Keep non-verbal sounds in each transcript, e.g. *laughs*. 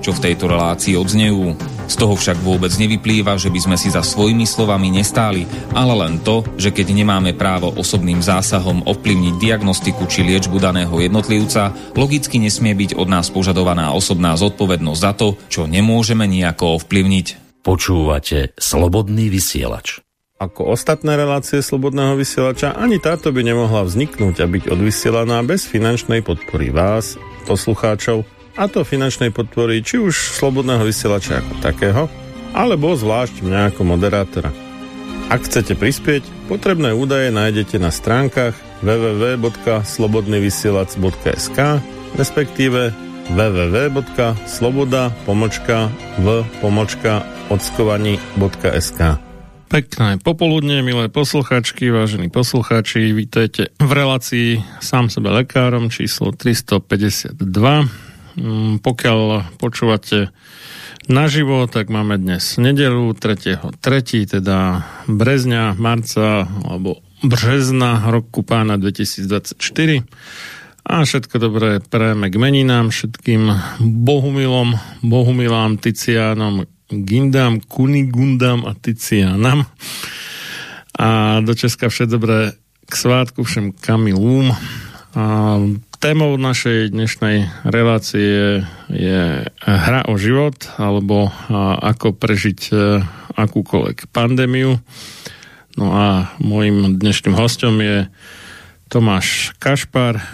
čo v tejto relácii odznejú. Z toho však vôbec nevyplýva, že by sme si za svojimi slovami nestáli, ale len to, že keď nemáme právo osobným zásahom ovplyvniť diagnostiku či liečbu daného jednotlivca, logicky nesmie byť od nás požadovaná osobná zodpovednosť za to, čo nemôžeme nejako ovplyvniť. Počúvate Slobodný vysielač. Ako ostatné relácie Slobodného vysielača, ani táto by nemohla vzniknúť a byť odvysielaná bez finančnej podpory vás, poslucháčov, a to finančnej podpory či už slobodného vysielača ako takého, alebo zvlášť mňa ako moderátora. Ak chcete prispieť, potrebné údaje nájdete na stránkach www.slobodnyvysielac.sk respektíve www.sloboda pomočka v pomočka Pekné popoludne, milé posluchačky, vážení posluchači, vítajte v relácii sám sebe lekárom číslo 352 Mm, pokiaľ počúvate naživo, tak máme dnes nedelu 3.3., teda brezňa, marca alebo března roku pána 2024 a všetko dobré prajeme k meninám, všetkým bohumilom, bohumilám, Ticiánom, Gindám, Kunigundám a Ticiánam a do Česka všetko dobré k svátku všem Kamilům a Témou našej dnešnej relácie je hra o život alebo ako prežiť e, akúkoľvek pandémiu. No a môjim dnešným hostom je Tomáš Kašpar.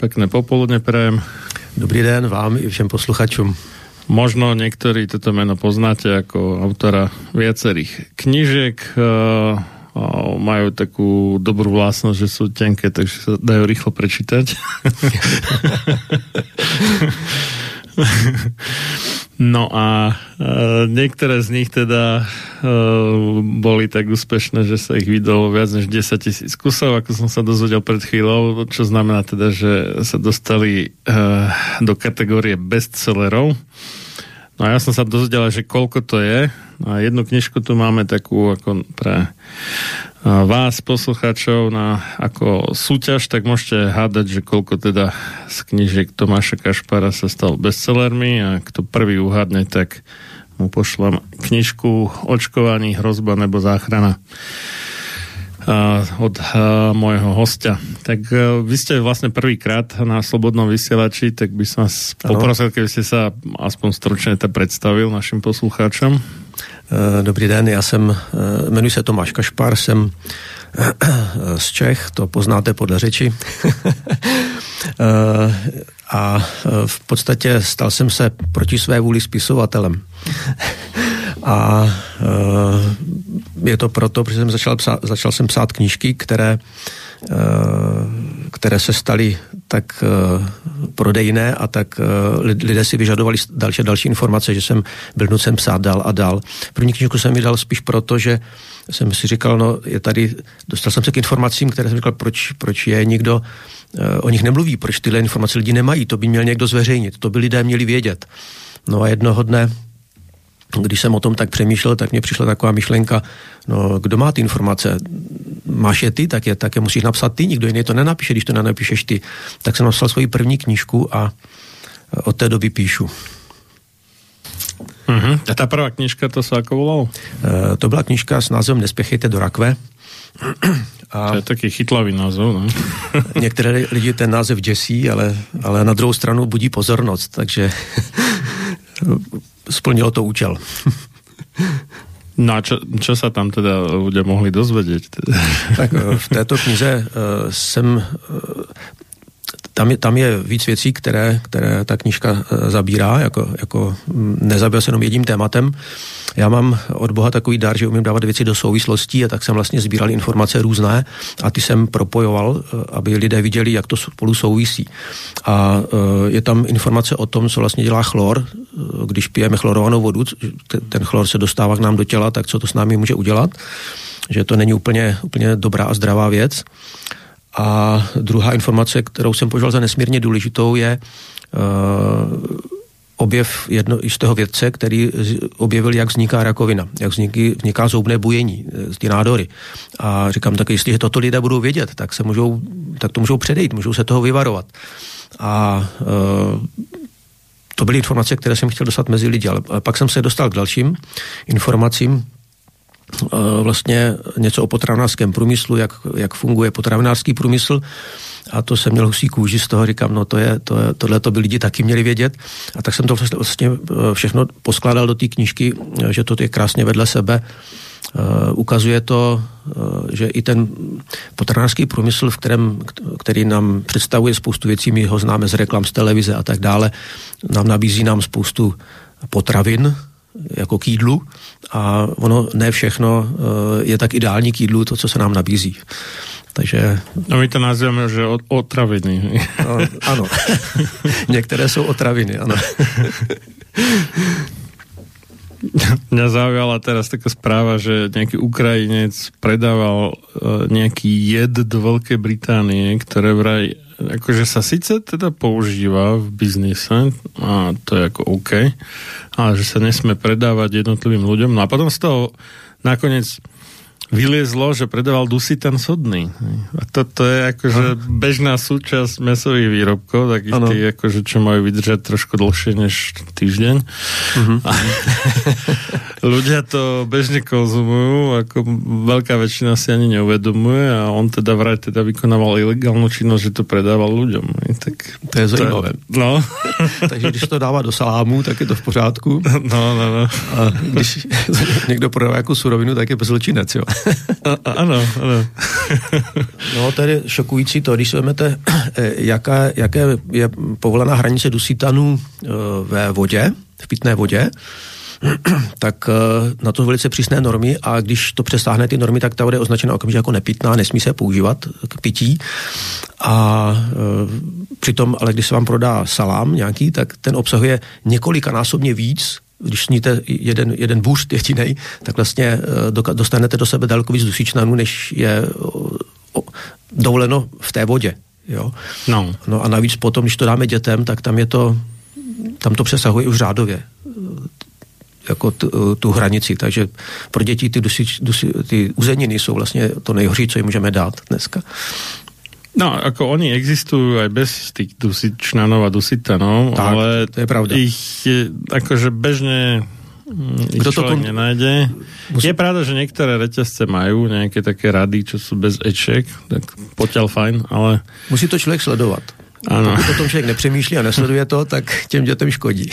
Pekné popoludne prajem. Dobrý den vám i všem posluchačům. Možno niektorí toto meno poznáte ako autora viacerých knižiek e, majú takú dobrú vlastnosť, že sú tenké, takže sa dajú rýchlo prečítať. *laughs* no a e, niektoré z nich teda e, boli tak úspešné, že sa ich vydalo viac než 10 tisíc kusov, ako som sa dozvedel pred chvíľou, čo znamená teda, že sa dostali e, do kategórie bestsellerov. No a ja som sa dozvedel, že koľko to je. A jednu knižku tu máme takú ako pre vás, poslucháčov, na ako súťaž, tak môžete hádať, že koľko teda z knižiek Tomáša Kašpara sa stal bestsellermi. A kto prvý uhádne, tak mu pošlem knižku Očkovaní, hrozba nebo záchrana od môjho hostia. Tak e, vy ste vlastne prvýkrát na Slobodnom vysielači, tak by som vás poprosil, keby ste sa aspoň stručne predstavil našim poslucháčom. Dobrý den, já jsem, jmenuji se Tomáš Kašpar, jsem z Čech, to poznáte podle řeči. *laughs* A v podstatě stal jsem se proti své vůli spisovatelem. *laughs* A je to proto, protože jsem začal, psát, začal jsem psát knížky, které které se staly tak prodejné a tak lidé si vyžadovali další další informace, že jsem byl nucen psát dál a dál. První knižku jsem vydal spíš proto, že jsem si říkal, no je tady, dostal jsem se k informacím, které jsem říkal, proč, proč je někdo, o nich nemluví, proč tyhle informace lidi nemají, to by měl někdo zveřejnit, to by lidé měli vědět. No a jednoho dne když jsem o tom tak přemýšlel, tak mě přišla taková myšlenka, no kdo má ty informace? Máš je ty, tak je, tak je musíš napsat ty, nikdo jiný to nenapíše, když to nenapíšeš ty. Tak jsem napsal svoji první knížku a od té doby píšu. Uh-huh. A ta prvá knižka, to se jako volalo? E, to byla knižka s názvem Nespěchejte do rakve. A to je taky chytlavý název, ne? *laughs* některé lidi ten název děsí, ale, ale na druhou stranu budí pozornost, takže *laughs* splnilo to účel. No a čo, čo sa tam teda ľudia mohli dozvedieť? Tak eh, v této knize uh, jsem uh, tam je, tam je víc věcí, které, které ta knižka zabírá, jako, jako mm, nezabývá se jenom jedním tématem. Já mám od Boha takový dar, že umím dávat věci do souvislostí a tak jsem vlastně sbíral informace různé a ty jsem propojoval, aby lidé viděli, jak to spolu souvisí. A je tam informace o tom, co vlastně dělá chlor, když pijeme chlorovanou vodu, ten chlor se dostává k nám do těla, tak co to s námi může udělat, že to není úplně, úplně dobrá a zdravá věc. A druhá informace, kterou jsem považoval za nesmírně důležitou, je uh, objev jedno, jistého vědce, který objevil, jak vzniká rakovina, jak vzniky, vzniká zoubné bujení, eh, ty nádory. A říkám tak, jestli toto lidé budou vědět, tak, se můžou, tak to můžou předejít, můžou se toho vyvarovat. A uh, to byly informace, které jsem chtěl dostat mezi lidi, ale pak jsem se dostal k dalším informacím, vlastně něco o potravinářském průmyslu, jak, jak funguje potravinářský průmysl. A to jsem měl husí kůži, z toho říkám, no to je, to je, tohle to by lidi taky měli vědět. A tak jsem to vlastně, vlastně všechno poskládal do té knížky, že to je krásně vedle sebe. Uh, ukazuje to, že i ten potravinářský průmysl, v kterém, který nám představuje spoustu věcí, my ho známe z reklam, z televize a tak dále, nám nabízí nám spoustu potravin, jako k jídlu a ono ne všechno eh, je tak ideální k jídlu, to, co se nám nabízí. Takže... No my to nazýváme, že otraviny. No, ano. *laughs* Některé jsou otraviny, ano. *laughs* Mňa zaujala teraz taká správa, že nejaký Ukrajinec predával uh, nejaký jed do Veľkej Británie, ktoré vraj akože sa sice teda používa v biznise a to je ako OK, ale že sa nesme predávať jednotlivým ľuďom. No a potom z toho nakoniec vyliezlo, že predával dusitan sodný. A toto je akože bežná súčasť mesových výrobkov, takých ano. tých, akože, čo majú vydržať trošku dlhšie než týždeň. Uh-huh. A *laughs* ľudia to bežne konzumujú, ako veľká väčšina si ani neuvedomuje a on teda vraj teda vykonával ilegálnu činnosť, že to predával ľuďom. Tak to je zajímavé. No. *laughs* Takže když to dává do salámu, tak je to v pořádku. No, no, no. A když *laughs* někdo prodává jako surovinu, tak je bezlčinec, jo. A, ano, ano. no, je šokující to, když vezmete, eh, jaká, jaké je povolená hranice dusitanu eh, ve vodě, v pitné vodě, *clears throat* tak eh, na to velice přísné normy a když to přesáhne ty normy, tak ta voda je označena okamžitě jako nepitná, nesmí se používat k pití. A přitom, ale když se vám prodá salám nějaký, tak ten obsahuje několikanásobně víc když sníte jeden, jeden bůřt jedinej, tak vlastně eh, dostanete do sebe daleko víc dusičnanů, než je dovoleno v té vodě. Jo? No. no a navíc potom, když to dáme dětem, tak tam je to, tam to přesahuje už řádově eh, jako tu, eh, tu hranici, takže pro děti ty, dusi, dusi, ty uzeniny jsou vlastně to nejhorší, co jim můžeme dát dneska. No, ako oni existujú aj bez tých dusičnanov a dusitanov, tak, ale to je pravda. ich akože bežne mm, Kto to kon... nenájde. Musí... Je pravda, že niektoré reťazce majú nejaké také rady, čo sú bez eček, tak poťaľ fajn, ale... Musí to člověk sledovat. Ano. Pokud o tom člověk nepřemýšlí a nesleduje to, tak těm dětem škodí.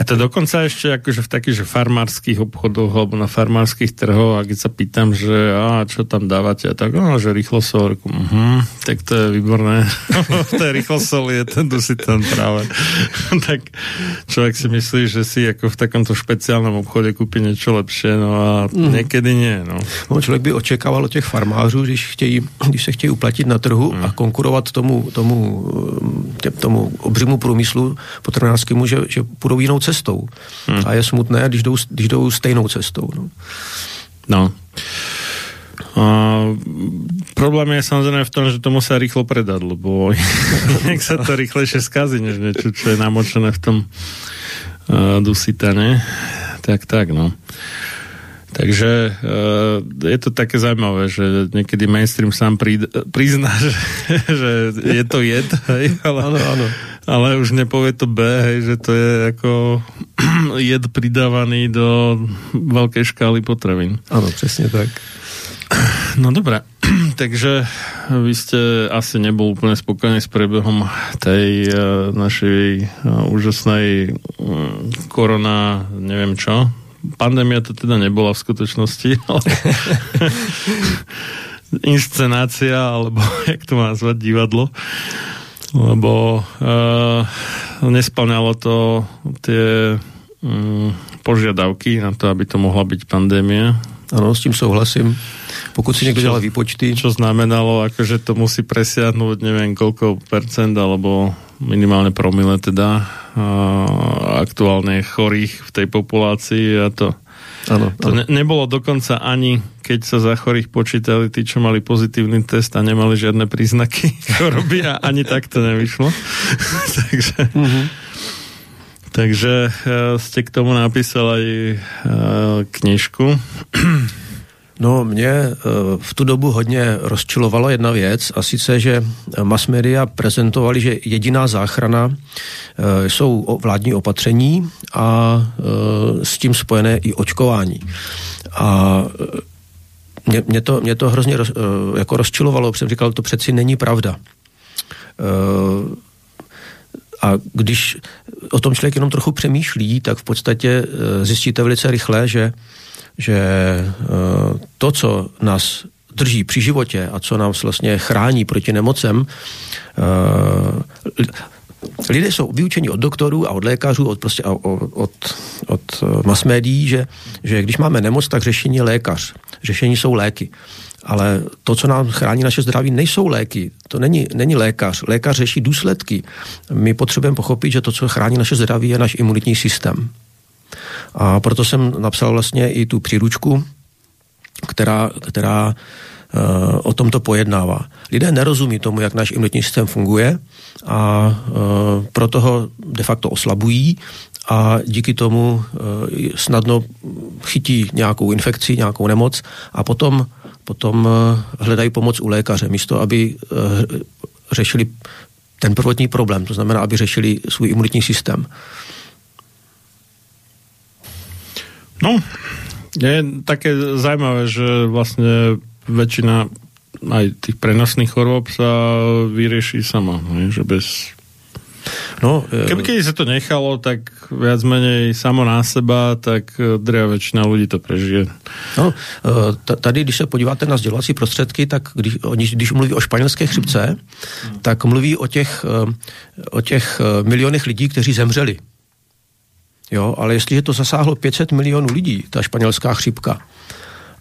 A to dokonce ještě jakože v takých že farmárských obchodoch alebo na farmárských trhoch, a když se pýtam, že a čo tam dávate, tak no, že rýchlosol, uh-huh, tak to je výborné. *laughs* v té rýchlosoli je ten dusitan práve. *laughs* tak člověk si myslí, že si jako v takomto špeciálnom obchode koupí něco lepší, no a mm. někdy ne. No. no. člověk by očekával od těch farmářů, když, chtějí, když se chtějí uplatit na trhu mm. a konkurovat tomu, tomu, tě, tomu obřímu průmyslu potravinářskému, že, že půjdou jinou cestou. Mm. A je smutné, když jdou, když jdou stejnou cestou. No. no. A problém je samozřejmě v tom, že to musí rýchlo predat, lebo *laughs* jak se to rychlejšie skazí, než něco, co je namočené v tom uh, dusitane. Tak, tak, no. Takže uh, je to také zajímavé, že někdy mainstream sám prizná, *laughs* že, že je to jed, hej, *laughs* ale, ano, ano. ale už nepovie to B, hej, že to je jako *clears throat* jed pridávaný do velké škály potravin. Ano, přesně tak. *clears throat* No dobré, *clears throat* takže vy jste asi nebol úplně spokojený s prebehom tej uh, našej uh, úžasnej uh, korona, nevím čo, pandémia to teda nebola v skutečnosti, *laughs* ale inscenácia, alebo *laughs* jak to má nazvať, divadlo, lebo uh, nesplňalo to tie um, požiadavky na to, aby to mohla byť pandémia. Ano, s tím souhlasím. Pokud si někdo dělal výpočty. Čo znamenalo, že to musí presiahnuť neviem koľko percent, alebo minimálne promile teda aktuálne chorých v tej populácii a to Ano, to ne, nebolo dokonca ani, keď sa za chorých počítali tí, čo mali pozitívny test a nemali žiadne príznaky *laughs* choroby a ani tak to nevyšlo. *laughs* takže uh-huh. takže uh, ste k tomu napísal aj uh, knižku. *clears throat* No, mě eh, v tu dobu hodně rozčilovalo jedna věc a sice, že mass media prezentovali, že jediná záchrana eh, jsou vládní opatření a eh, s tím spojené i očkování. A mě, mě, to, mě to hrozně roz, jako rozčilovalo, protože říkal, to přeci není pravda. A když o tom člověk jenom trochu přemýšlí, tak v podstatě zjistíte velice rychle, že že eh, to, co nás drží při životě a co nás vlastně chrání proti nemocem, eh, lidé jsou vyučeni od doktorů a od lékařů, od, prostě, od, od, od mass médií, že, že když máme nemoc, tak řešení je lékař. Řešení jsou léky. Ale to, co nám chrání naše zdraví, nejsou léky. To není, není lékař. Lékař řeší důsledky. My potřebujeme pochopit, že to, co chrání naše zdraví, je náš imunitní systém. A proto jsem napsal vlastně i tu příručku, která, která uh, o tomto pojednává. Lidé nerozumí tomu, jak náš imunitní systém funguje a uh, proto ho de facto oslabují a díky tomu uh, snadno chytí nějakou infekci, nějakou nemoc a potom, potom hledají pomoc u lékaře, místo aby řešili ten prvotní problém, to znamená, aby řešili svůj imunitní systém. No, je také zajímavé, že vlastně väčšina aj tých prenosných chorób sa vyrieši sama, ne? že bez No, e, Keby keď sa to nechalo, tak viac menej samo na seba, tak e, drevá většina lidí to prežije. No, e, tady, když se podíváte na sdělovací prostředky, tak když, když mluví o španělské chřipce, tak mluví o těch, o těch milionech lidí, kteří zemřeli Jo, ale jestliže to zasáhlo 500 milionů lidí, ta španělská chřipka,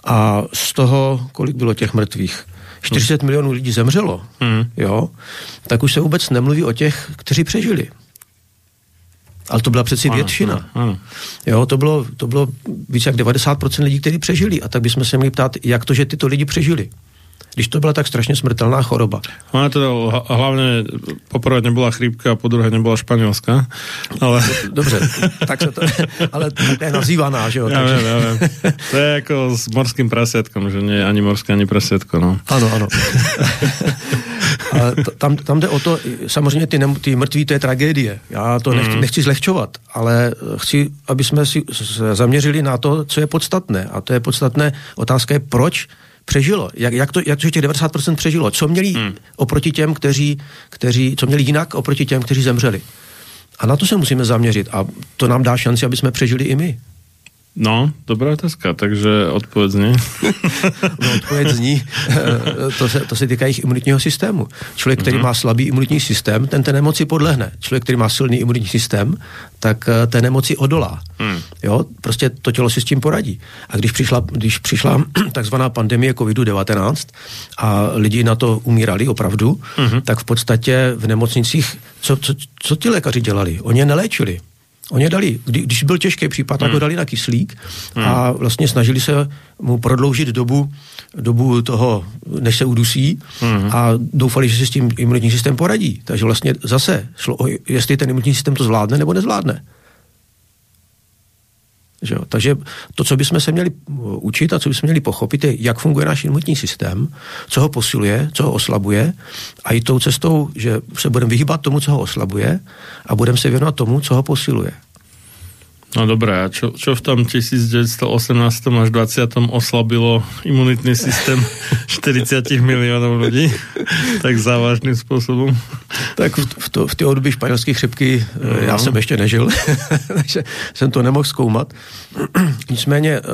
a z toho, kolik bylo těch mrtvých? 40 hmm. milionů lidí zemřelo, hmm. jo, tak už se vůbec nemluví o těch, kteří přežili. Ale to byla přeci většina. Ano, ano. Jo, to bylo, to bylo více jak 90% lidí, kteří přežili. A tak bychom se měli ptát, jak to, že tyto lidi přežili když to byla tak strašně smrtelná choroba. Ona teda hlavně poprvé nebyla chrípka a po druhé nebyla španělská. Ale... Dobře, tak se to, *laughs* ale to je nazývaná, že jo? Já takže... vím, já vím. To je jako s morským prasiatkom, že nie ani morské, ani prasiatko, no. Ano, ano. ale tam, tam jde o to, samozřejmě ty, ty mrtví, to je tragédie. Já to nechci, mm. nechci zlehčovat, ale chci, aby jsme si zaměřili na to, co je podstatné. A to je podstatné, otázka je, proč přežilo? Jak, jak, to, jak to, že těch 90% přežilo? Co měli hmm. oproti těm, kteří, kteří, co měli jinak oproti těm, kteří zemřeli? A na to se musíme zaměřit a to nám dá šanci, aby jsme přežili i my. No, dobrá otázka, takže odpověď zní. *laughs* no, odpověď zní, eh, to se, to se týká jich imunitního systému. Člověk, který mm-hmm. má slabý imunitní systém, ten té nemoci podlehne. Člověk, který má silný imunitní systém, tak eh, té nemoci odolá. Mm. Jo, prostě to tělo si s tím poradí. A když přišla, když přišla *clears throat* takzvaná pandemie COVID-19 a lidi na to umírali opravdu, mm-hmm. tak v podstatě v nemocnicích, co, co, co ti lékaři dělali? Oni je neléčili. Oni dali, kdy, když byl těžký případ, tak hmm. ho dali na kyslík hmm. a vlastně snažili se mu prodloužit dobu, dobu toho, než se udusí hmm. a doufali, že si s tím imunitní systém poradí. Takže vlastně zase šlo o, jestli ten imunitní systém to zvládne nebo nezvládne. Že jo? Takže to, co bychom se měli učit a co bychom měli pochopit, je, jak funguje náš imunitní systém, co ho posiluje, co ho oslabuje a i tou cestou, že se budeme vyhýbat tomu, co ho oslabuje a budeme se věnovat tomu, co ho posiluje. No dobré, a čo, čo v tom 1918 až 20 oslabilo imunitný systém *laughs* 40 miliónov ľudí tak závažným způsobem? Tak v, v, to, v té období španělské chřipky no. já jsem ještě nežil, *laughs* takže jsem to nemohl zkoumat. *clears throat* Nicméně uh,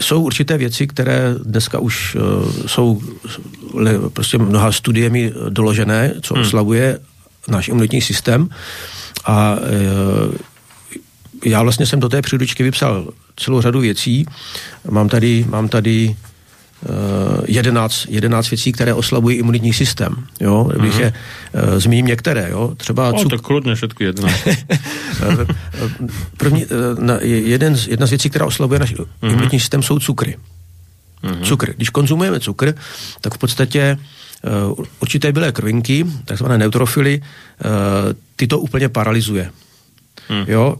jsou určité věci, které dneska už uh, jsou prostě mnoha studiemi doložené, co hmm. oslabuje náš imunitní systém a já vlastně jsem do té příručky vypsal celou řadu věcí. Mám tady, mám tady uh, 11, 11 věcí, které oslabují imunitní systém. Jo? Bych je, uh, zmíním některé. Jo? Třeba o, cuk... tak kludně všechny 11. *laughs* První, uh, jeden z, jedna z věcí, která oslabuje náš uh-huh. imunitní systém, jsou cukry. Uh-huh. Cukr. Když konzumujeme cukr, tak v podstatě uh, určité bylé krvinky, takzvané neutrofily, uh, ty to úplně paralyzuje. Hmm. Jo,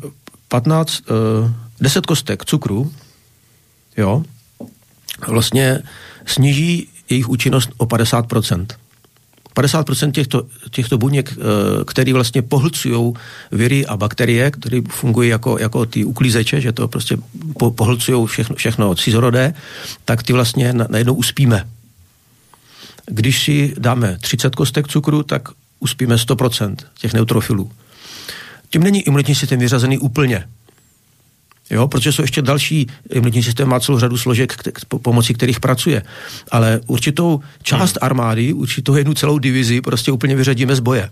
15, uh, 10 kostek cukru, jo, vlastně sníží jejich účinnost o 50%. 50% těchto, těchto buněk, uh, které vlastně pohlcují viry a bakterie, které fungují jako, jako ty uklízeče, že to prostě po, pohlcují všechno, všechno cizorodé, tak ty vlastně najednou uspíme. Když si dáme 30 kostek cukru, tak uspíme 100% těch neutrofilů. Tím není imunitní systém vyřazený úplně. Jo, protože jsou ještě další, imunitní systém má celou řadu složek, pomocí kterých pracuje. Ale určitou část hmm. armády, určitou jednu celou divizi prostě úplně vyřadíme z boje.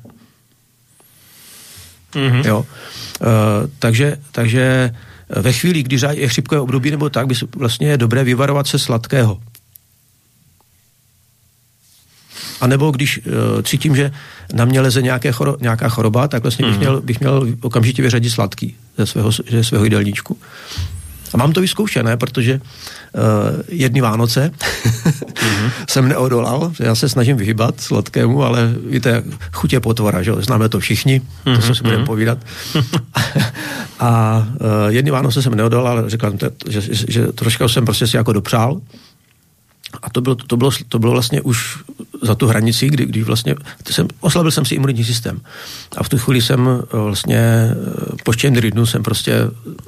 Mm-hmm. Jo. Uh, takže, takže ve chvíli, když je chřipkové období nebo tak, by vlastně je dobré vyvarovat se sladkého. A nebo když uh, cítím, že na mě leze nějaké choro, nějaká choroba, tak vlastně bych, mhm. měl, bych měl okamžitě vyřadit sladký ze svého, ze svého jídelníčku. A mám to vyzkoušené, protože uh, jedny Vánoce mm-hmm. *laughs* jsem neodolal, já se snažím vyhybat sladkému, ale víte, chutě potvora, že známe to všichni, mm-hmm. to se si budeme mhm. povídat. *laughs* a uh, jedny Vánoce jsem neodolal, ale řekl jsem, že, že, že trošku jsem prostě si jako dopřál a to bylo, to bylo, to bylo vlastně už za tu hranici, kdy, kdy vlastně jsem, oslabil jsem si imunitní systém. A v tu chvíli jsem eh, vlastně eh, po rydnu jsem prostě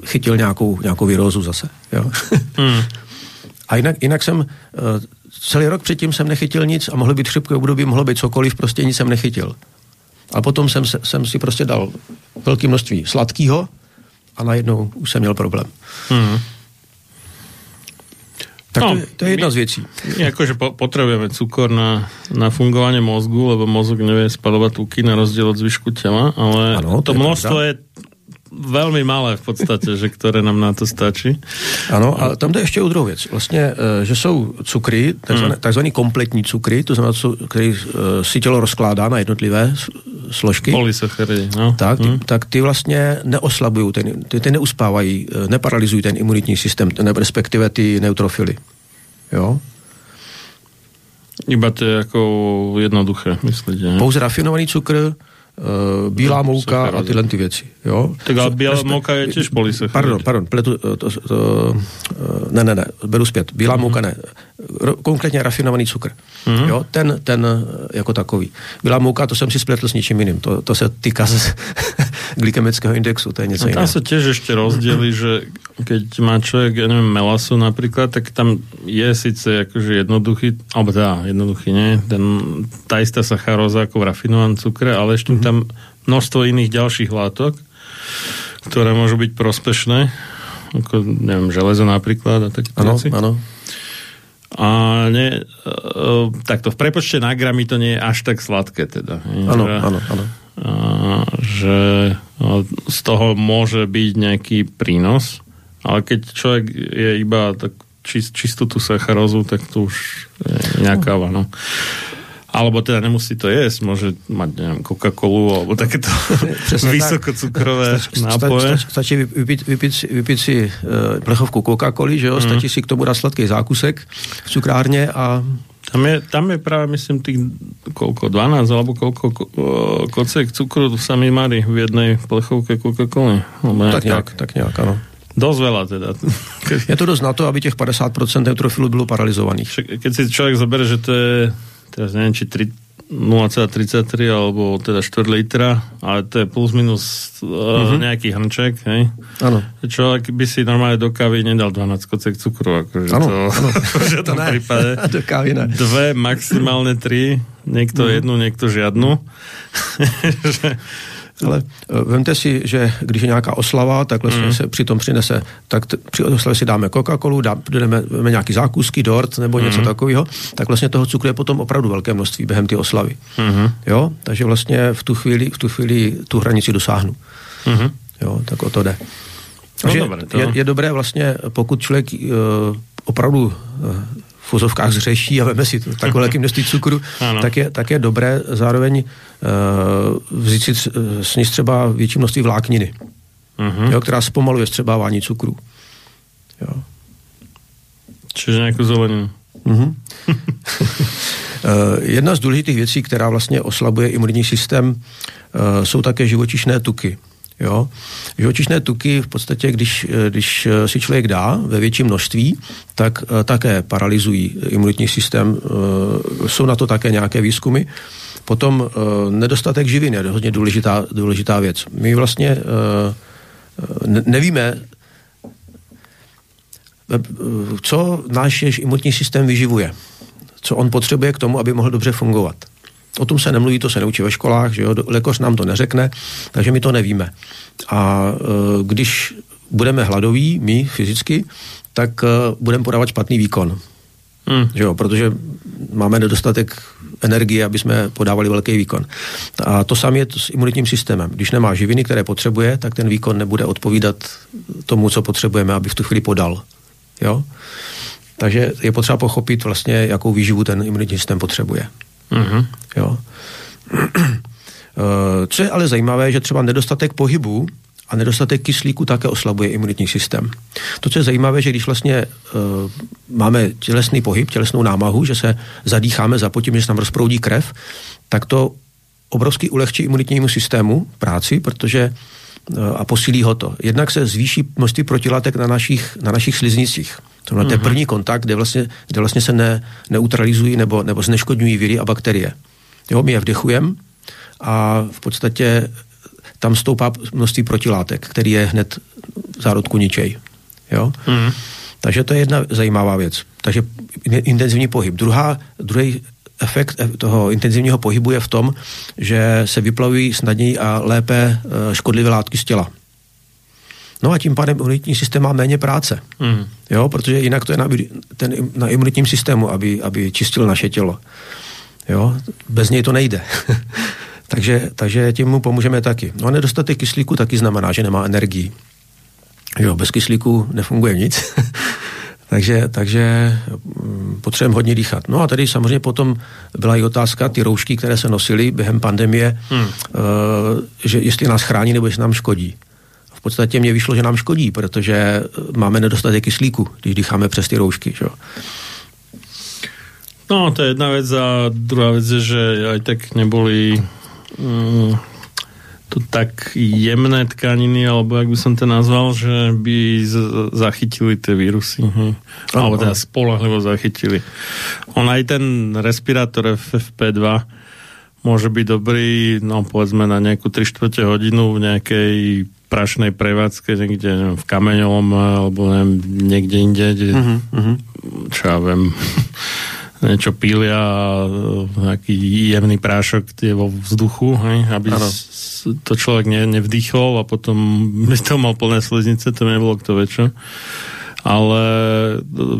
chytil nějakou, nějakou virózu zase. Jo? *laughs* Hmm. A jinak, jinak jsem eh, celý rok předtím jsem nechytil nic a mohlo být chřipkové období, mohlo být cokoliv, prostě nic jsem nechytil. A potom jsem, jsem si prostě dal velké množství sladkého a najednou už jsem měl problém. Hmm. Tak no, to, je, to je jedna my, z věcí. My akože po, potrebujeme cukor na, na fungovanie mozgu, lebo mozog nevie spalovať tuky na rozdiel od zvyšku tela, ale ano, to, to množstvo je velmi malé v podstatě, že které nám na to stačí. Ano, a tam jde ještě o druhou věc. Vlastně, eh, že jsou cukry, takzvané, hmm. takzvané kompletní cukry, to znamená, který eh, si tělo rozkládá na jednotlivé složky. Polysacharidy, no. Tak, hmm. tak ty vlastně neoslabují, ten, ty, ty neuspávají, eh, neparalizují ten imunitní systém, ne, respektive ty neutrofily. Jo? Iba to je jako jednoduché, myslíte? Pouze rafinovaný cukr, bílá mouka a tyhle ty věci. Jo? Tak ale bílá mouka je těž polysacharid. Pardon, pardon, pletu, to, to, to, ne, ne, ne, beru zpět. Bílá uh-huh. mouka ne. konkrétně rafinovaný cukr. Mm-hmm. Jo, ten, ten jako takový. Byla mouka, to jsem si spletl s ničím jiným. To, to se týká z *laughs* glykemického indexu, to je něco no, jiného. Tam se těž ještě rozdělí, že keď má člověk, já nevím, melasu například, tak tam je sice jakože jednoduchý, alebo teda jednoduchý, ne, ten, tá istá sacharóza jako v rafinovaném cukre, ale ještě mm-hmm. Tam množstvo jiných dalších látok, které můžou být prospešné, jako, nevím, železo například a tak Ano, ano. A ne, uh, takto v prepočte na gramy to nie je až tak sladké teda. Áno, áno, áno. Že z toho môže byť nejaký prínos, ale keď človek je iba tak čist, čistú tú sacharózu, tak to už je nejaká no alebo teda nemusí to jesť, môže mať, neviem, Coca-Colu alebo takéto *laughs* vysokocukrové nápoje. Stačí, stačí vypít, vypít, vypít si uh, plechovku Coca-Coly, že jo, mm. stačí si k tomu dát sladký zákusek v cukrárně a tam je, tam je práve, myslím, tých koľko, 12 alebo koľko ko, kocek cukru sa mi marí v jednej plechovke Coca-Coly. Tak nějak, tak nějak, ano. Dost veľa teda. *laughs* Je to dost na to, aby těch 50% neutrofilů bylo paralizovaných. Keď si člověk zabere, že to je teraz neviem, či 0,33 alebo teda 4 litra, ale to je plus minus uh, mm-hmm. nejaký hrnček, hej? Áno. Človek by si normálne do kávy nedal 12 kocek cukru, akože ano, to, ano. *laughs* že to ne, prípade *laughs* do kávy ne. dve, maximálne tri, niekto mm. jednu, niekto žiadnu. *laughs* Ale eh, vemte si, že když je nějaká oslava, tak vlastně mm. se přitom přinese, tak t- při oslavě si dáme Coca-Colu, dáme, dáme nějaký zákusky, dort nebo něco mm. takového, tak vlastně toho cukru je potom opravdu velké množství během ty oslavy. Mm. Jo? Takže vlastně v tu chvíli, v tu chvíli tu hranici dosáhnu. Mm. Jo, tak o to jde. No, dobré, to... je, je dobré vlastně, pokud člověk uh, opravdu uh, v fuzovkách zřeší a veme si to, takové velké *laughs* množství cukru, tak je, tak je dobré zároveň uh, vzít si sníst třeba větší množství vlákniny, uh-huh. jo, která zpomaluje střebávání cukru. Jo. Čiže nějakou zeleninu. *laughs* Uh-huh. Jedna z důležitých věcí, která vlastně oslabuje imunitní systém, jsou také živočišné tuky. Jo? Živočišné tuky v podstatě, když, když si člověk dá ve větším množství, tak eh, také paralyzují imunitní systém. Eh, jsou na to také nějaké výzkumy. Potom eh, nedostatek živin je hodně důležitá, důležitá věc. My vlastně nevíme, co náš imunitní systém vyživuje, co on potřebuje k tomu, aby mohl dobře fungovat. O tom se nemluví, to se neučí ve školách, že jo? lékař nám to neřekne, takže my to nevíme. A e, když budeme hladoví, my fyzicky, tak e, budeme podávat špatný výkon. Hmm. Že jo? Protože máme nedostatek energie, aby jsme podávali velký výkon. A to samé je s imunitním systémem. Když nemá živiny, které potřebuje, tak ten výkon nebude odpovídat tomu, co potřebujeme, aby v tu chvíli podal. Jo? Takže je potřeba pochopit vlastně, jakou výživu ten imunitní systém potřebuje. Mm-hmm. Jo. *clears throat* Eh, co je ale zajímavé, že třeba nedostatek pohybu a nedostatek kyslíku také oslabuje imunitní systém. To, co je zajímavé, že když vlastně uh, máme tělesný pohyb, tělesnou námahu, že se zadýcháme, zapotíme, že se nám rozproudí krev, tak to obrovsky ulehčí imunitnímu systému práci, protože uh, a posílí ho to. Jednak se zvýší množství protilátek na našich, na našich sliznicích. To je mm-hmm. první kontakt, kde vlastně, kde vlastně se ne, neutralizují nebo, nebo zneškodňují viry a bakterie. Jo, my je vdechujeme a v podstatě tam stoupá množství protilátek, který je hned v zárodku ničej. Jo? Mm-hmm. Takže to je jedna zajímavá věc. Takže intenzivní pohyb. Druhá, druhý efekt toho intenzivního pohybu je v tom, že se vyplavují snadněji a lépe eh, škodlivé látky z těla. No a tím pádem imunitní systém má méně práce. Mm. Jo, protože jinak to je na, ten, na imunitním systému, aby, aby čistil naše tělo. Jo, bez něj to nejde. *laughs* takže, takže tím mu pomůžeme taky. No a nedostatek kyslíku taky znamená, že nemá energii. Jo, bez kyslíku nefunguje nic. *laughs* takže, takže mm, potřebujeme hodně dýchat. No a tady samozřejmě potom byla i otázka, ty roušky, které se nosily během pandemie, hmm. uh, že jestli nás chrání nebo jestli nám škodí podstatě mě vyšlo, že nám škodí, protože máme nedostatek kyslíku, když dýcháme přes ty roušky. Že? No, to je jedna věc a druhá věc je, že aj tak neboli mm, to tak jemné tkaniny, alebo jak by som to nazval, že by z- zachytili tie vírusy. Hm. Alebo teda spolahlivo zachytili. On aj ten respirátor FFP2 môže byť dobrý, no povedzme na nejakú 3 čtvrte hodinu v nejakej prašnej prevádzke niekde neviem, v Kameňovom alebo neviem, niekde inde, kde, uh-huh. čo ja viem, *laughs* niečo pília a nejaký jemný prášok je vo vzduchu, hej, aby Ano. to človek ne, nevdýchol a potom *laughs* by to mal plné sliznice, to nebolo kto vie čo. Ale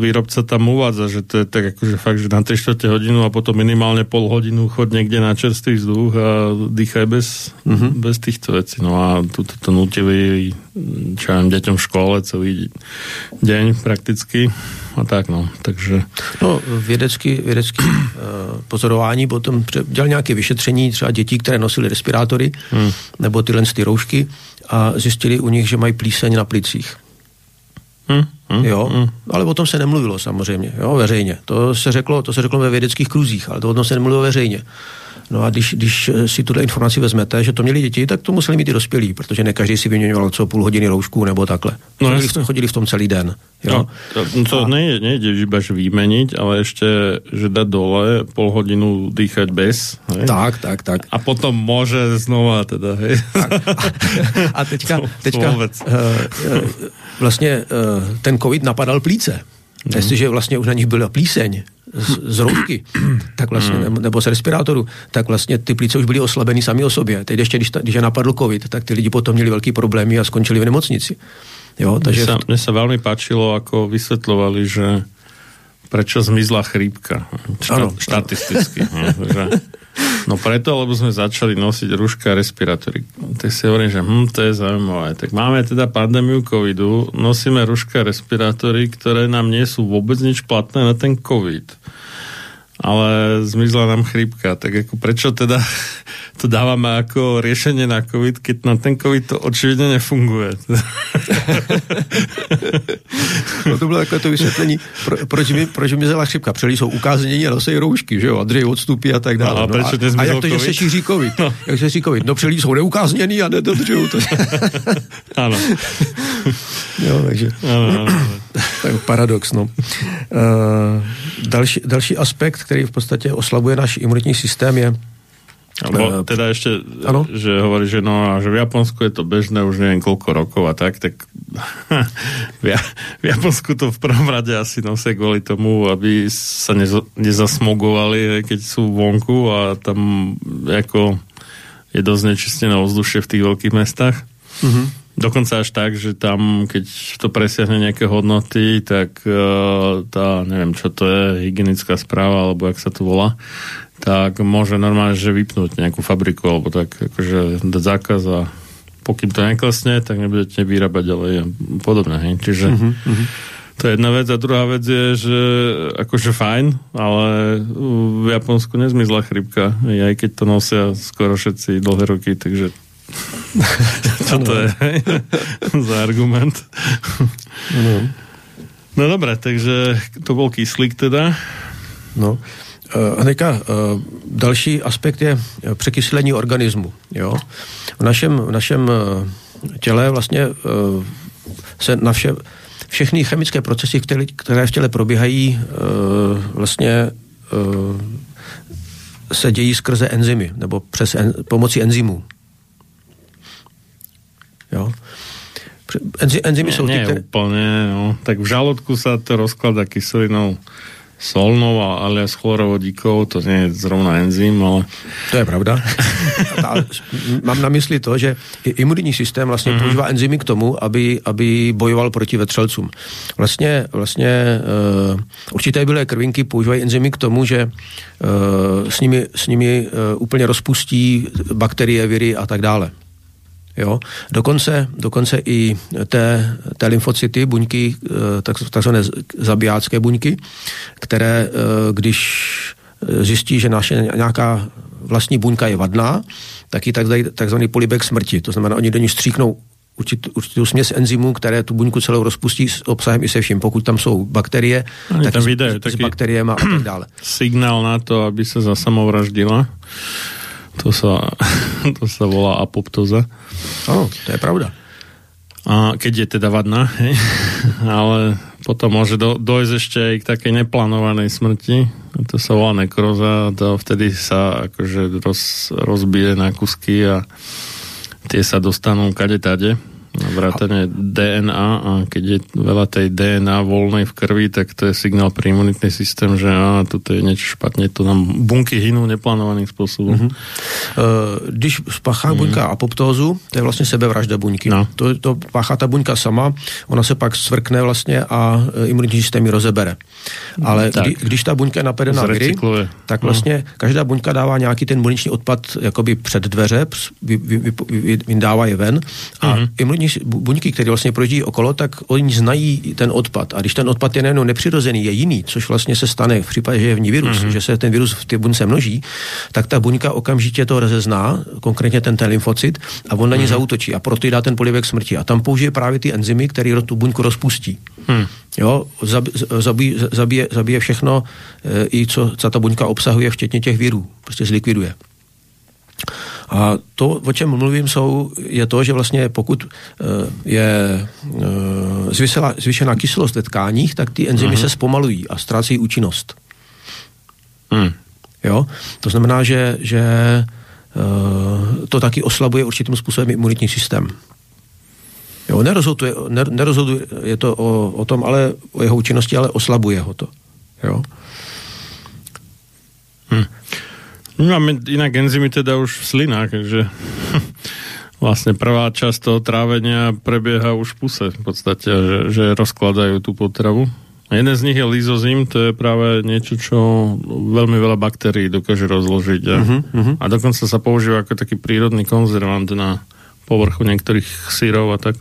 výrobca tam uvádza, že to je tak akože fakt, že na 3 čtvrte hodinu a potom minimálne pol hodinu chod niekde na čerstvý vzduch a dýchaj bez, uh-huh. bez týchto vecí. No a tu to nutili čo ja deťom v škole celý deň prakticky a tak no. Takže No, vědecký, vědecký uh, pozorování potom dělal nějaké vyšetření třeba dětí, které nosily respirátory hmm. nebo tyhle ty roušky a zjistili u nich, že mají plíseň na plicích. Hm, hm, Jo, hm. ale o tom se nemluvilo samozřejmě, jo, veřejně. To se řeklo, to se řeklo ve vědeckých kruzích, ale to o tom se nemluvilo veřejně. No a když, když eh, si tuhle informaci vezmete, že to měli děti, tak to museli mít i dospělí, protože ne každý si vyměňoval co půl hodiny roušku nebo takhle. No chodili, v tom, chodili v tom celý den. Jo? No, to, to nejde, nejde iba že vymeniť, ale ešte, že dať dole pol hodinu dýchať bez. Hej? Tak, tak, tak. A potom môže znova teda, hej. A teďka, *laughs* To- teďka uh, uh, vlastně uh, ten covid napadal plíce. No. Jestliže vlastně už na nich byla plíseň z, z roušky, *clears throat* tak vlastně, Mhm. nebo, z respirátoru, tak vlastně ty plíce už byly oslabený sami o sobě. Teď ještě, když, ta, když je napadl covid, tak ty lidi potom měli velký problémy a skončili v nemocnici. Jo, takže sa, mne sa veľmi páčilo, ako vysvetľovali, že prečo zmizla chrípka. Štat, štatisticky. že, no preto, lebo sme začali nosiť rúška a respirátory. Tak si hovorím, že hm, to je zaujímavé. Tak máme teda pandémiu covidu, nosíme rúška a respirátory, ktoré nám nie sú vôbec nič platné na ten covid. Ale zmizla nám chrípka. Tak ako prečo teda *laughs* to dávame ako riešenie na covid, keď na ten covid to očividne nefunguje. *laughs* no to bylo takové to vysvětlení, pro, proč, mi, proč mizela chřipka. Přeli jsou ukáznění a nosí roušky, že jo, Andřej odstupí a tak dále. No a proč a, a jak to, že se covid? šíří covid? No. Jak se šíří covid? No přelí jsou neukázněný a nedodržují to. *laughs* Áno. jo, takže... Áno, áno, áno. Tak paradox, no. Uh, další, další aspekt, který v podstatě oslabuje náš imunitní systém, je Alebo teda ešte, Áno. že hovorí, že no a že v Japonsku je to bežné už neviem koľko rokov a tak, tak *laughs* v, Ja- v Japonsku to v prvom rade asi nosia kvôli tomu, aby sa nezo, nezasmogovali, keď sú vonku a tam ako je dosť nečistené ovzdušie v tých veľkých mestách. Mhm. Dokonca až tak, že tam, keď to presiahne nejaké hodnoty, tak uh, tá, neviem, čo to je, hygienická správa, alebo jak sa to volá, tak môže normálne, že vypnúť nejakú fabriku, alebo tak, akože dať zákaz a pokým to neklesne, tak nebudete vyrábať ďalej a podobne. Hej. Čiže uh-huh. to je jedna vec. A druhá vec je, že akože fajn, ale v Japonsku nezmizla chrypka, aj keď to nosia skoro všetci dlhé roky, takže *laughs* čo to je *laughs* za argument? No. No dobré, takže to bol kyslík teda. No. Uh, teďka, uh, další aspekt je eh, překyslení organismu. Jo? V našem, v našem uh, těle vlastně se na vše, všechny chemické procesy, které, které v těle probíhají, vlastně se dějí skrze enzymy, nebo přes en, pomocí enzymů. Jo? Enzy, enzymy jsou ty, Nie, které... úplne, no. Tak v žalúdku sa to rozklada kyselinou solnou a alias chlorovodíkov, to nie je zrovna enzym, ale To je pravda. *laughs* A mám na mysli to, že imunitní systém vlastně mm-hmm. používá enzymy k tomu, aby, aby bojoval proti vetřelcům. Vlastně, vlastně uh, určité bílé krvinky používají enzymy k tomu, že uh, s nimi, s nimi uh, úplně rozpustí bakterie, viry a tak dále. Jo? Dokonce, dokonce i té, té lymfocyty, buňky, eh, tak, takzvané zabijácké buňky, které, eh, když zjistí, že naše nějaká vlastní buňka je vadná, tak ji tak dají takzvaný polibek smrti. To znamená, oni do ní stříknou určitou, určitou směs enzymů, které tu buňku celou rozpustí s obsahem i se vším. Pokud tam jsou bakterie, Oni tak tam s, vydají s, s bakteriemi a tak dále. *clears throat* signál na to, aby sa zasamovraždila. To sa, *laughs* to sa volá apoptoza. Áno, to je pravda. A keď je teda vadná, hej? *laughs* ale potom môže do, dojsť ešte aj k takej neplánovanej smrti. A to sa volá nekroza. To vtedy sa akože roz, rozbije na kusky a tie sa dostanú kade tade vrátane DNA a keď je veľa tej DNA voľnej v krvi, tak to je signál pre imunitný systém, že á, toto je niečo špatne, to nám bunky hynú neplánovaným spôsobom. Mm-hmm. Uh, když spáchá mm-hmm. buňka apoptózu, to je vlastně sebevražda buňky. No. To, to páchá ta buňka sama, ona se pak svrkne vlastně a e, imunitní systém ji rozebere. Ale kdy, když ta buňka je napadená viry, tak no. vlastně no. každá buňka dává nějaký ten muniční odpad jakoby před dveře, vy, vy, vy, vy, vydává je ven a mm-hmm. imunitní buňky, které vlastně projíždí okolo, tak oni znají ten odpad. A když ten odpad je nejenom nepřirozený, je jiný, což vlastně se stane v případě, že je v ní virus, mm-hmm. že se ten virus v té buňce množí, tak ta buňka okamžitě to rozezná, konkrétně ten, ten lymfocyt, a on na ně mm-hmm. zautočí a proto jí dá ten polivek smrti. A tam použije právě ty enzymy, které tu buňku rozpustí. Mm. Jo, zabíje, zabíje, zabíje všechno, e, i co, co ta buňka obsahuje, včetně těch virů. Prostě zlikviduje. A to, o čem mluvím, jsou, je to, že vlastně pokud uh, je uh, zvysela, zvyšená kyselost ve tkáních, tak ty enzymy uh-huh. se zpomalují a ztrácejí účinnost. Hmm. Jo? To znamená, že, že uh, to taky oslabuje určitým způsobem imunitní systém. Jo, nerozhoduje, nerozhoduje je to o, o tom, ale o jeho účinnosti, ale oslabuje ho to. Jo? Hmm. Máme inak enzymy teda už v slinách, takže *laughs* vlastne prvá časť toho trávenia prebieha už v puse v podstate, že, že rozkladajú tú potravu. A jeden z nich je lizozim, to je práve niečo, čo veľmi veľa baktérií dokáže rozložiť. A, uh-huh, uh-huh. a dokonca sa používa ako taký prírodný konzervant na povrchu niektorých sírov a tak.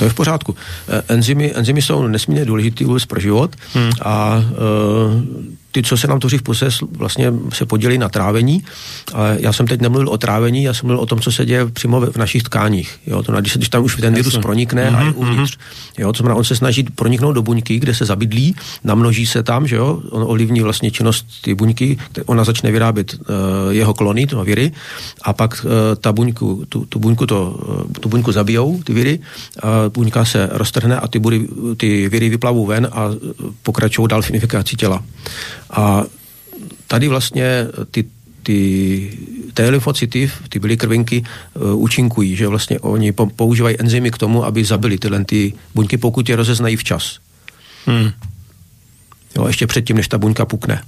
To je v pořádku. E, enzymy, enzymy jsou nesmírně důležitý vůbec pro život hmm. a e, ty, co se nám tvoří v puse, vlastně se podělí na trávení. Ale já jsem teď nemluvil o trávení, já jsem mluvil o tom, co se děje přímo v našich tkáních. Jo, to, když, když tam už ten virus pronikne mm-hmm, a je mhm, uvnitř. Mm-hmm. Jo, to znamená, on se snaží proniknout do buňky, kde se zabydlí, namnoží se tam, že jo, on ovlivní vlastně činnost ty buňky, ona začne vyrábět uh, jeho klony, to viry, a pak uh, ta buňku, tu, tu, buňku to, uh, tu buňku zabijou, ty viry, a buňka se roztrhne a ty, bury, ty viry vyplavou ven a pokračují dál v infikaci těla. A tady vlastně ty, ty T lymfocyty, ty byly krvinky, uh, účinkují, že vlastně oni používají enzymy k tomu, aby zabili tyhle ty buňky, pokud je rozeznají včas. Hmm. Jo, ještě předtím, než ta buňka pukne.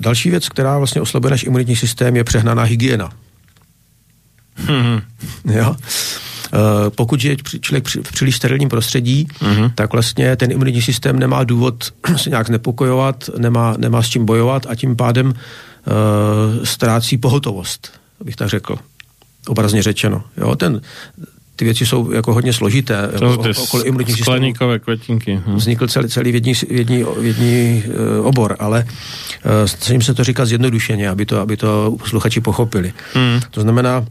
Další věc, která vlastně oslabuje náš imunitní systém, je přehnaná hygiena. Hmm. Jo? Eh, pokud je člověk v příliš sterilním prostředí, uh-huh. tak vlastně ten imunitní systém nemá důvod *clears throat* se nějak znepokojovat, nemá, nemá s čím bojovat a tím pádem uh, ztrácí pohotovost, bych tak řekl. Obrazně řečeno. Jo, ten, ty věci jsou jako hodně složité. To jako, okolo imunitních skleníkové květinky. Hm. Vznikl celý, celý vědní, vědní, vědní uh, obor, ale uh, snažím se to říkat zjednodušeně, aby to, aby to posluchači pochopili. Hmm. To znamená, uh,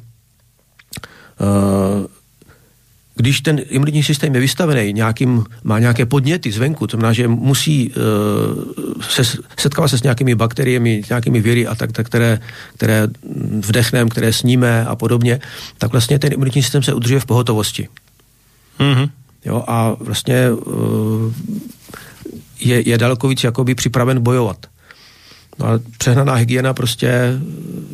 když ten imunitní systém je vystavený, nějakým, má nějaké podněty zvenku, to znamená, že musí uh, se setkávat se s nějakými bakteriemi, nějakými viry a tak, tak které, které vdechnem, které sníme a podobně, tak vlastně ten imunitní systém se udržuje v pohotovosti. Mm-hmm. Jo, a vlastně uh, je, je daleko víc jakoby připraven bojovat. No a přehnaná hygiena prostě,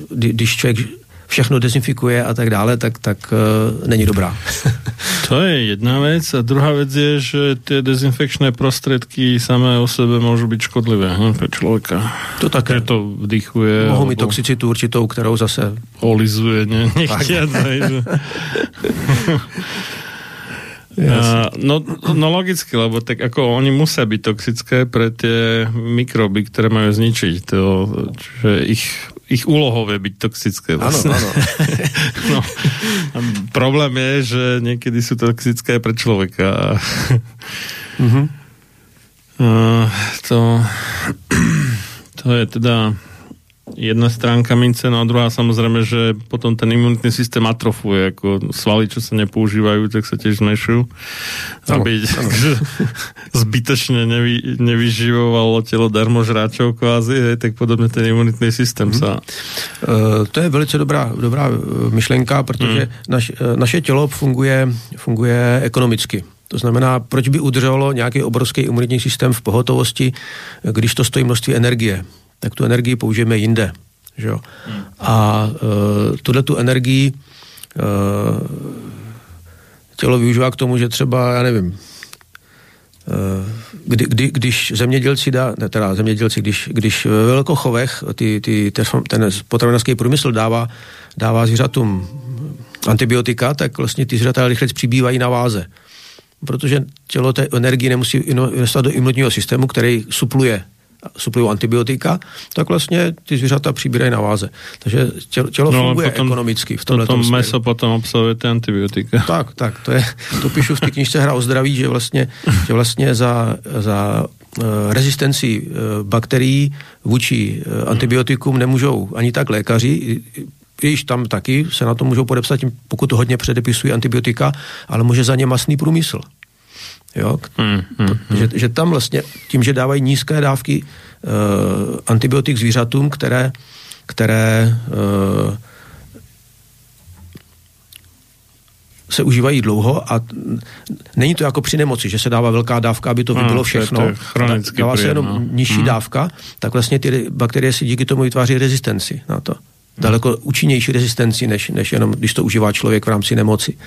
když člověk všechno dezinfikuje a tak dále, tak, tak uh, není dobrá. *laughs* to je jedna věc. A druhá věc je, že ty dezinfekčné prostředky samé o sebe můžou být škodlivé hm, pro člověka. To také. to vdychuje. Mohou mít toxicitu určitou, kterou zase... Olizuje, ne? Nechtěné. Uh, no, no logicky, lebo tak ako oni musia byť toxické pre tie mikroby, ktoré majú zničiť. To, že ich, ich úlohou je byť toxické. Vlastne. Áno, *laughs* no, problém je, že niekedy sú toxické pre človeka. uh-huh. *laughs* uh, to, to je teda jedna stránka mince, no a druhá samozrejme, že potom ten imunitný systém atrofuje, ako svaly, čo sa nepoužívajú, tak sa tiež zmešujú. Aby *laughs* zbytočne nevy, nevyživovalo telo darmožráčov kvázi, hej, tak podobně ten imunitný systém hmm. sa... Uh, to je velice dobrá, dobrá eh, myšlenka, protože hmm. naš, eh, naše tělo funguje, funguje ekonomicky. To znamená, proč by udržovalo nějaký obrovský imunitní systém v pohotovosti, když to stojí množství energie tak tu energii použijeme jinde. Že jo? A uh, tuhle tu energii uh, tělo využívá k tomu, že třeba, já nevím, uh, kdy, kdy, když zemědělci dá, ne teda zemědělci, když, když ve velkochovech ty, ty, ten potravinářský průmysl dává, dává zvířatům antibiotika, tak vlastně ty zvířata rychle přibývají na váze. Protože tělo té energii nemusí investovat do imunitního systému, který supluje suplují antibiotika, tak vlastně ty zvířata přibírají na váze. Takže tělo, tělo no, funguje potom, ekonomicky v tomhle tom meso potom obsahuje ty antibiotika. *laughs* Tak, tak, to je, to píšu v té knižce Hra o zdraví, že vlastně, že vlastně za, za uh, rezistenci uh, bakterií vůči uh, antibiotikum nemůžou ani tak lékaři, Víš, tam taky se na to můžou podepsat, pokud hodně předepisují antibiotika, ale může za ně masný průmysl. Jo? Hmm, hmm, hmm. Že, že tam vlastně tím, že dávají nízké dávky uh, antibiotik zvířatům, které, které uh, se užívají dlouho a není to jako při nemoci, že se dává velká dávka, aby to no, vybilo všechno. To je dává se jenom no. nižší hmm. dávka, tak vlastně ty bakterie si díky tomu vytváří rezistenci na to. Daleko účinnější rezistenci, než, než jenom když to užívá člověk v rámci nemoci.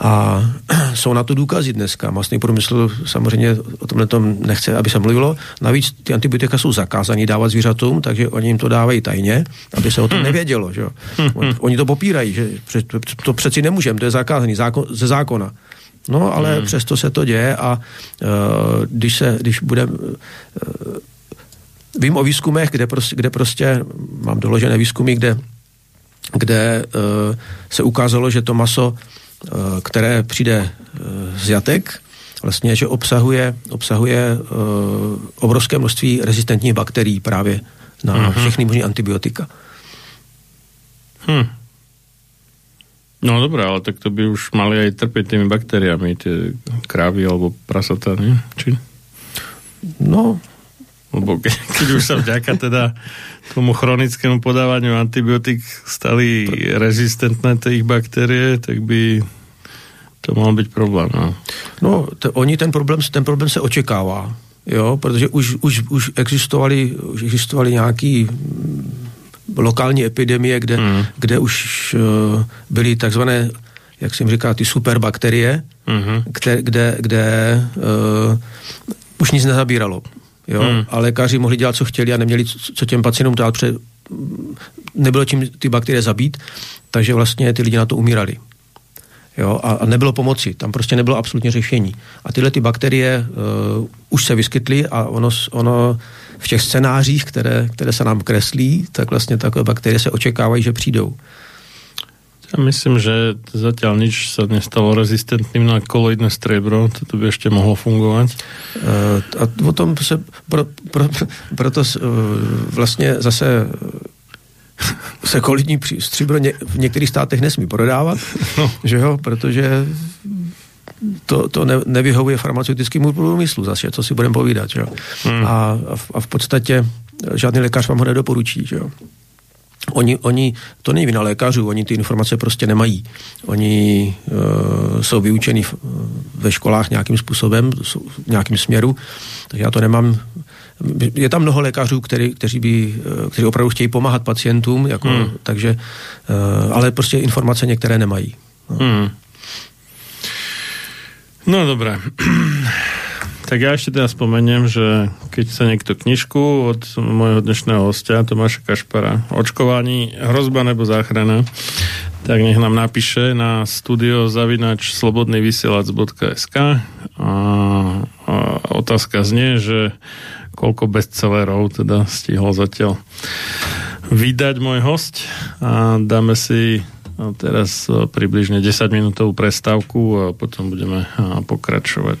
A *clears throat* jsou na to důkazy dneska. Masný průmysl samozřejmě o tomhle tom nechce, aby se mluvilo. Navíc ty antibiotika jsou zakázané dávat zvířatům, takže oni jim to dávají tajně, aby se o tom hmm. nevědělo. Že? Oni, oni to popírají, že to přeci nemůžeme, to je zakázaný zákon, ze zákona. No, ale hmm. přesto se to děje a uh, když se, když bude uh, vím o výzkumech, kde prostě, kde prostě mám doložené výzkumy, kde, kde uh, se ukázalo, že to maso které přijde eh, z jatek, vlastně, že obsahuje, obsahuje uh, obrovské množství rezistentních bakterií právě na uh-huh. všechny možné antibiotika. Hm. No dobré, ale tak to by už mali aj trpět těmi bakteriami, ty krávy alebo prasata, ne? Či? No. Lebo ke, keď už sa vďaka teda tomu chronickému podávaniu antibiotik stali rezistentné tie ich bakterie, tak by to mohol být problém. No, no to, oni ten problém, ten problém se očekává, jo, protože už, už, už existovali, už existovali nějaký mm, lokální epidemie, kde, mm. kde už uh, byly takzvané, jak jsem říkal, ty superbakterie, mm-hmm. kde, kde, kde uh, už nic nezabíralo. Jo? Mm. A lékaři mohli dělat, co chtěli a neměli co těm pacientům dát, protože nebylo tím ty bakterie zabít, takže vlastně ty lidi na to umírali jo, a, a nebylo pomoci, tam prostě nebylo absolutně řešení. A tyhle ty bakterie uh, už se vyskytly a ono, ono v těch scénářích, které, které se nám kreslí, tak vlastně takové bakterie se očekávají, že přijdou. Já myslím, že zatím nič se nestalo rezistentným na koloidné strebro, to by ještě mohlo fungovat. Uh, a o tom se, pro, pro, proto uh, vlastně zase se kolidní stříbro ně, v některých státech nesmí prodávat, no. že jo, protože to, to ne, nevyhovuje farmaceutickému průmyslu zase, co si budeme povídat, že jo. Hmm. A, a, v, a v podstatě žádný lékař vám ho nedoporučí, že jo. Oni, oni, to není vina lékařů, oni ty informace prostě nemají. Oni uh, jsou vyučeni v, ve školách nějakým způsobem, v nějakým směru, tak já to nemám je tam mnoho lékařů, který, kteří, by, eh, kteří opravdu chtějí pomáhat pacientům, jako, hmm. takže, eh, ale prostě informace některé nemají. No, hmm. no dobré. Tak já ještě teda spomeniem, že keď sa někdo knižku od mojho dnešného hostia Tomáša Kašpara očkování hrozba nebo záchrana, tak nech nám napíše na studio zavinač slobodnyvysielac.sk a, a otázka znie, že koľko bestsellerov teda stihol zatiaľ vydať môj host a dáme si teraz približne 10 minútovú prestávku a potom budeme pokračovať.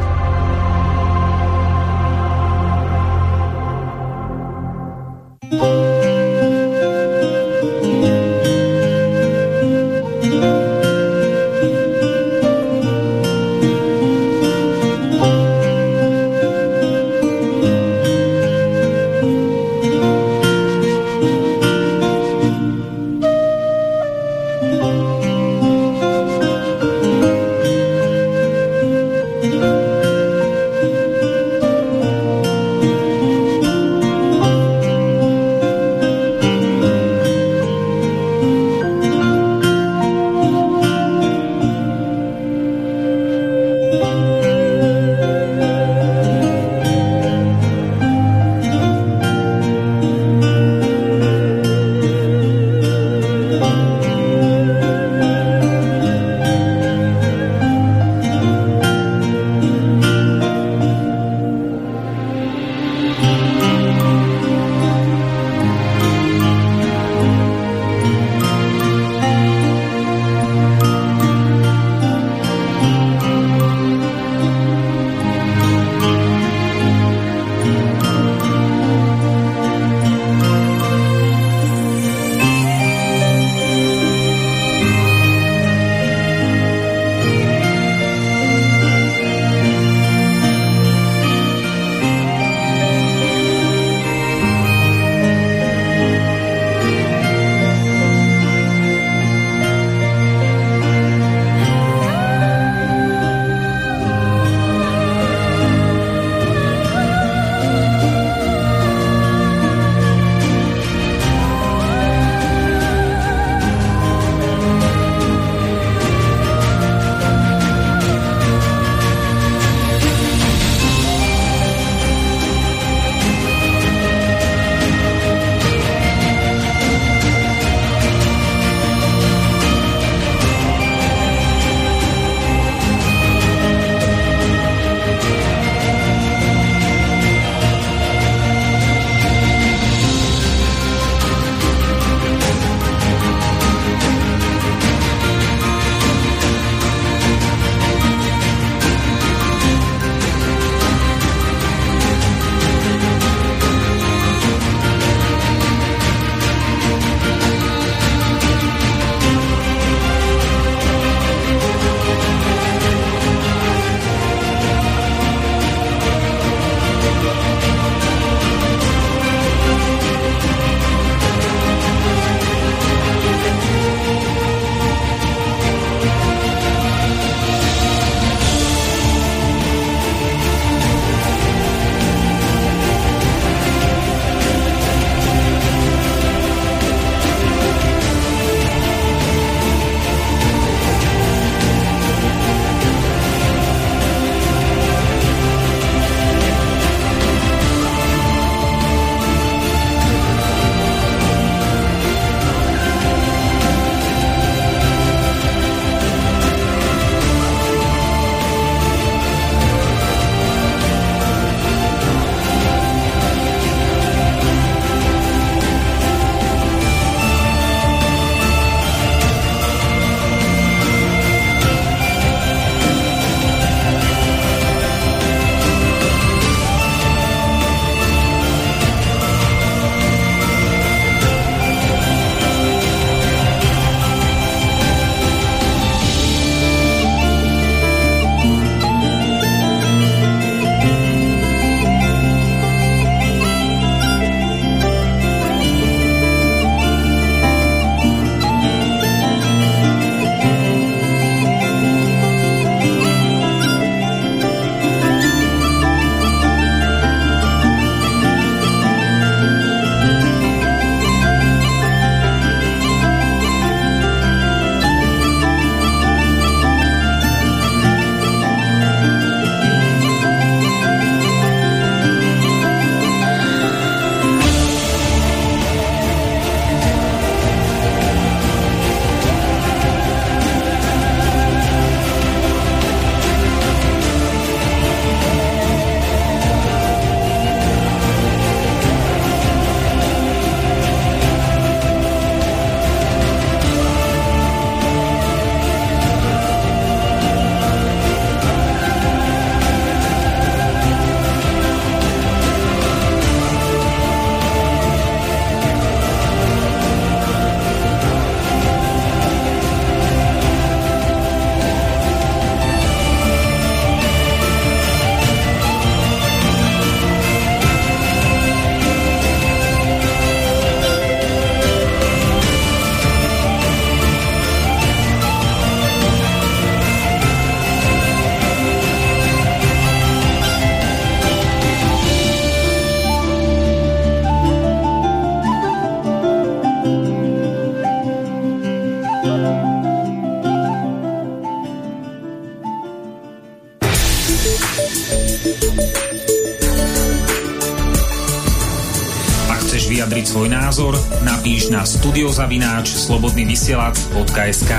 Na studiozavináč slobodnyvysielac.sk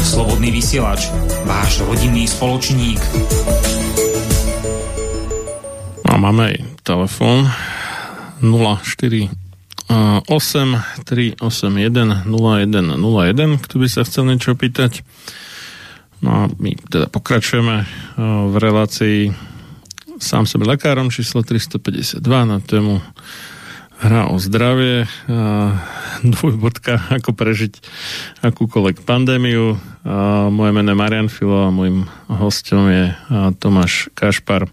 Slobodný vysielač, váš rodinný spoločník. A máme aj telefon 04 8 381 0101, kto by sa chcel niečo pýtať. No a my teda pokračujeme v relácii sám sebe lekárom číslo 352 na tému hra o zdravie, dvojbodka, ako prežiť akúkoľvek pandémiu. A moje meno je Marian Filo a môjim hostom je Tomáš Kašpar.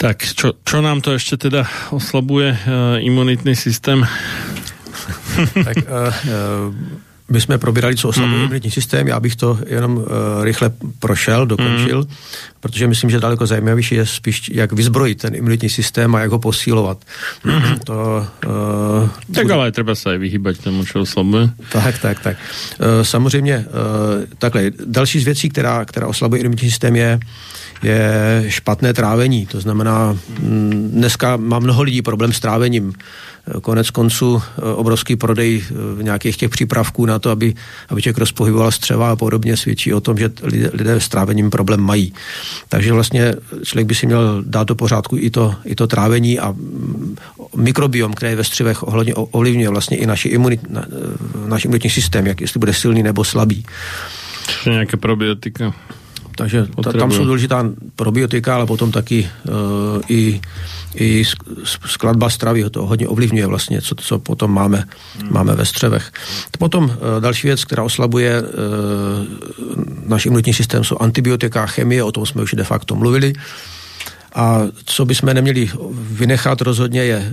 Tak, čo, čo nám to ešte teda oslabuje imunitný systém? tak uh, uh my jsme probírali, co oslabuje mm. imunitní systém, já bych to jenom uh, rychle prošel, dokončil, mm. protože myslím, že daleko zajímavější je spíš, jak vyzbrojit ten imunitní systém a jak ho posílovat. Mm. to, uh, tak bude... ale třeba se vyhýbat tomu, co oslabuje. Tak, tak, tak. Uh, samozřejmě, uh, takhle, další z věcí, která, která oslabuje imunitní systém je, je špatné trávení. To znamená, mm, dneska má mnoho lidí problém s trávením. Konec konců eh, obrovský prodej eh, nějakých těch přípravků na to, aby, aby člověk rozpohyboval střeva a podobně svědčí o tom, že lidé, lidé s trávením problém mají. Takže vlastně člověk by si měl dát do pořádku i to, i to trávení a mm, mikrobiom, který ve střevech ohledně ovlivňuje vlastně i naši imunit, na, eh, náš imunitní systém, jak jestli bude silný nebo slabý. Nějaké probiotika. Takže ta, tam jsou důležitá probiotika, ale potom taky uh, i, i skladba stravy to hodně ovlivňuje vlastně, co, co potom máme, hmm. máme ve střevech. Potom uh, další věc, která oslabuje uh, náš imunitní systém, jsou antibiotika, chemie, o tom jsme už de facto mluvili. A co bychom neměli vynechat rozhodně je uh,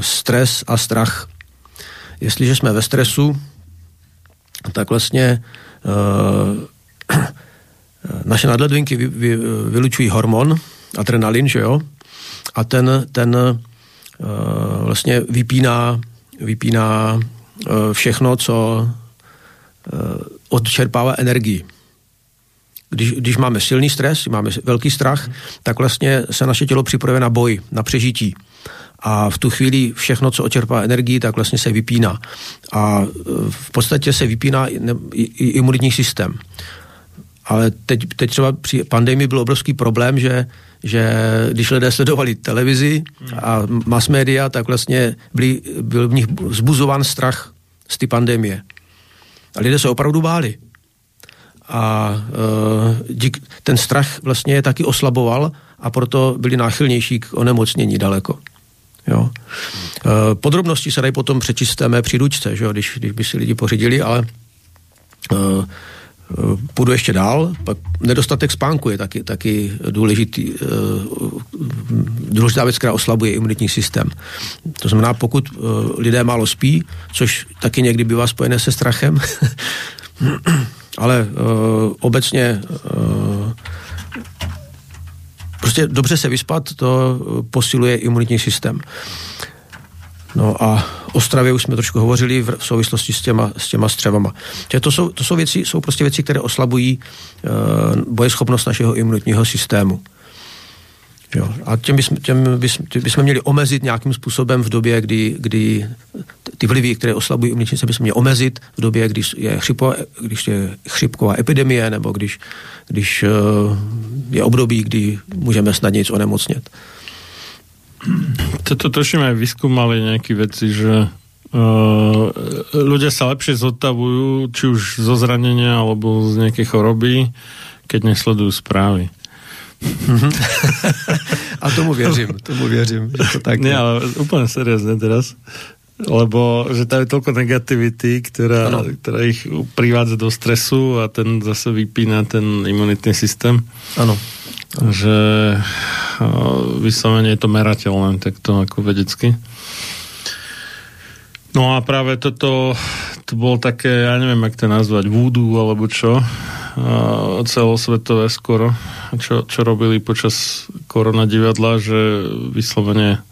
stres a strach. Jestliže jsme ve stresu, tak vlastně *clears throat* naše nadledvinky vy, vy, vylučují hormon, adrenalin, že jo? A ten, ten uh, vlastně vypíná, vypíná uh, všechno, co uh, odčerpává energii. Když, když máme silný stres, máme velký strach, tak vlastně se naše tělo připravuje na boj, na přežití. A v tu chvíli všechno, co očerpá energii, tak vlastně se vypíná. A v podstatě se vypíná imunitní systém. Ale teď, teď třeba při pandemii byl obrovský problém, že, že když lidé sledovali televizi a mass media, tak vlastně byli, byl v nich zbuzován strach z ty pandemie. A lidé se opravdu báli. A uh, dík, ten strach vlastně je taky oslaboval a proto byli náchylnější k onemocnění daleko. Jo. Uh, podrobnosti se dají potom přečíst té mé příručce, že jo, když, když by si lidi pořídili, ale Eh, půjdu ještě dál, pak nedostatek spánku je taky, taky důležitý, eh, důležitá věc, která oslabuje imunitní systém. To znamená, pokud eh, lidé málo spí, což taky někdy bývá spojené se strachem, *clears throat* ale obecně prostě dobře se vyspat, to posiluje imunitní systém. No a o stravě už jsme trošku hovořili v souvislosti s těma, s těma střevama. Čiže to jsou, to jsou, věci, jsou prostě věci, které oslabují uh, bojeschopnost našeho imunitního systému. Jo. A těm bychom, těm bychom, těm bychom měli omezit nějakým způsobem v době, kdy, kdy ty vlivy, které oslabují imunitní systém, bychom měli omezit v době, když je, chřipo, když je chřipková epidemie nebo když, když uh, je období, kdy můžeme snad nic onemocnět. Toto toším aj vyskúmali nejaké veci, že uh, ľudia sa lepšie zotavujú, či už zo zranenia alebo z nejakej choroby, keď nesledujú správy. Mhm. *laughs* A tomu věřím, tomu věřím, že to tak Nie, ale úplne seriózne teraz. Lebo, že tam je toľko negativity, ktorá, ktorá ich privádza do stresu a ten zase vypína ten imunitný systém. Ano že vyslovene je to merateľné takto ako vedecky. No a práve toto to bolo také, ja neviem, jak to nazvať, voodoo alebo čo, celosvetové skoro, čo, čo robili počas korona divadla, že vyslovene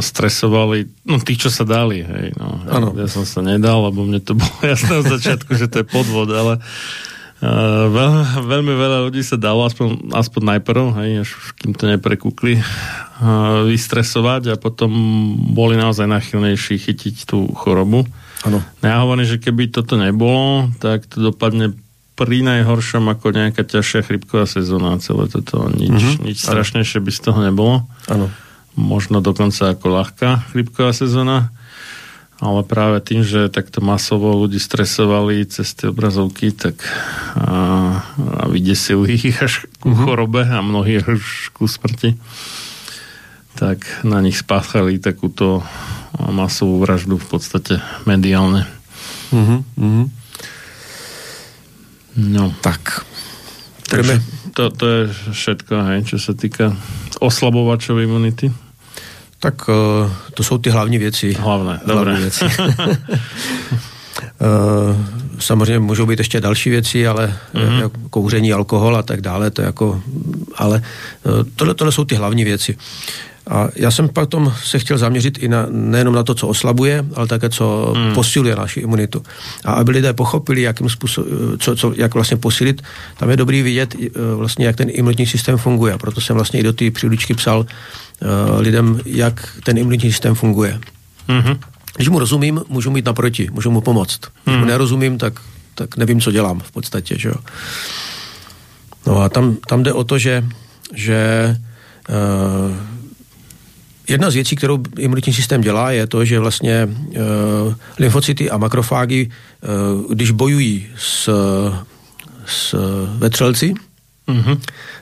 stresovali, no tí, čo sa dali, hej, no. Ja, ja som sa nedal, lebo mne to bolo *laughs* jasné od začiatku, že to je podvod, ale Uh, veľ, veľmi veľa ľudí sa dalo, aspoň, aspoň najprv, hej, až kým to neprekúkli. vystresovať a potom boli naozaj nachylnejší chytiť tú chorobu. Ano. No ja hovorím, že keby toto nebolo, tak to dopadne pri najhoršom ako nejaká ťažšia chrypková sezóna celé toto. Nič, mm-hmm. nič strašnejšie by z toho nebolo. Ano. Možno dokonca ako ľahká chrypková sezóna. Ale práve tým, že takto masovo ľudí stresovali cez tie obrazovky, tak a, a vydesili ich až ku mm-hmm. chorobe a mnohí až ku smrti, tak na nich spáchali takúto masovú vraždu v podstate mediálne. Mm-hmm. No. Tak. Takže to, to je všetko, hej, čo sa týka oslabovačov imunity. Tak uh, to jsou ty hlavní věci. Hlavné, dobré. věci. Uh, *laughs* samozřejmě můžou být ještě další věci, ale mm-hmm. jako kouření, alkohol a tak dále, to jako, ale tohle, tohle jsou ty hlavní věci. A já jsem potom se chtěl zaměřit i na, nejenom na to, co oslabuje, ale také, co hmm. posiluje naši imunitu. A aby lidé pochopili, jakým způsob, co, co, jak vlastně posilit, tam je dobrý vidět e, vlastně, jak ten imunitní systém funguje. A proto jsem vlastně i do té příručky psal uh, lidem, jak ten imunitní systém funguje. Hmm. Když mu rozumím, můžu mít naproti, můžu mu pomoct. Když hmm. mu nerozumím, tak, tak nevím, co dělám v podstatě. Že jo? No a tam, tam jde o to, že, že uh, Jedna z věcí, kterou imunitní systém dělá, je to, že vlastně uh, lymfocyty a makrofágy, uh, když bojují s, s vetřelci, mm-hmm.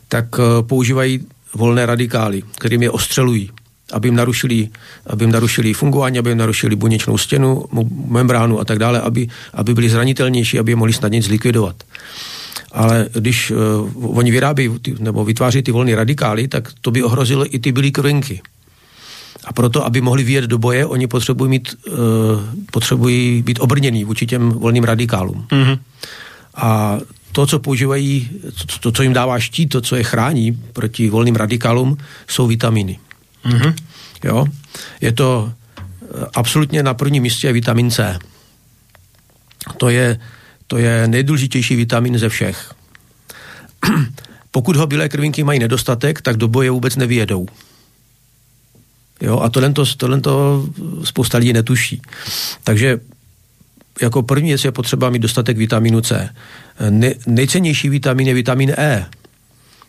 tak uh, používají volné radikály, kterým je ostřelují, aby jim narušili, aby jim narušili fungování, aby jim narušili buněčnou stěnu, membránu a tak dále, aby, aby byli zranitelnější, aby je mohli snadněji zlikvidovat. Ale když uh, oni vyrábí nebo vytváří ty volné radikály, tak to by ohrozilo i ty bílé krvinky. A proto, aby mohli vyjet do boje, oni potřebují, mít, uh, potřebují být obrněný vůči těm volným radikálům. Mm-hmm. A to, co používají, to, to, co jim dává štít, to, co je chrání proti volným radikálům, jsou vitamíny. Mm-hmm. Jo? Je to eh, absolutně na prvním místě vitamin C. To je, to je nejdůležitější vitamin ze všech. *clears throat* Pokud ho bílé krvinky mají nedostatek, tak do boje vůbec nevyjedou. Jo, a tohle, to, tohle to spousta lidí netuší. Takže jako první věc je potřeba mít dostatek vitamínu C. Ne, nejcennější vitamin je vitamin E.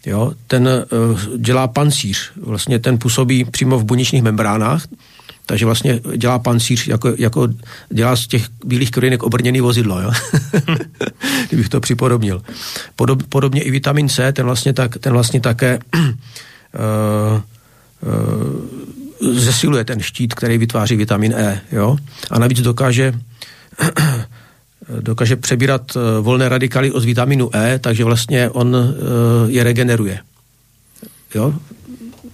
Jo, ten uh, dělá pancíř, vlastně ten působí přímo v buněčných membránách, takže vlastně dělá pancíř, jako, jako dělá z těch bílých krvinek obrněný vozidlo, jo? *laughs* kdybych to připodobnil. Podob, podobně i vitamin C, ten vlastně, tak, ten vlastně také uh, *clears throat* uh, zesiluje ten štít, který vytváří vitamin E. Jo? A navíc dokáže *clears throat* dokáže přebírat eh, volné radikály od vitaminu E, takže vlastně on eh, je regeneruje. Jo?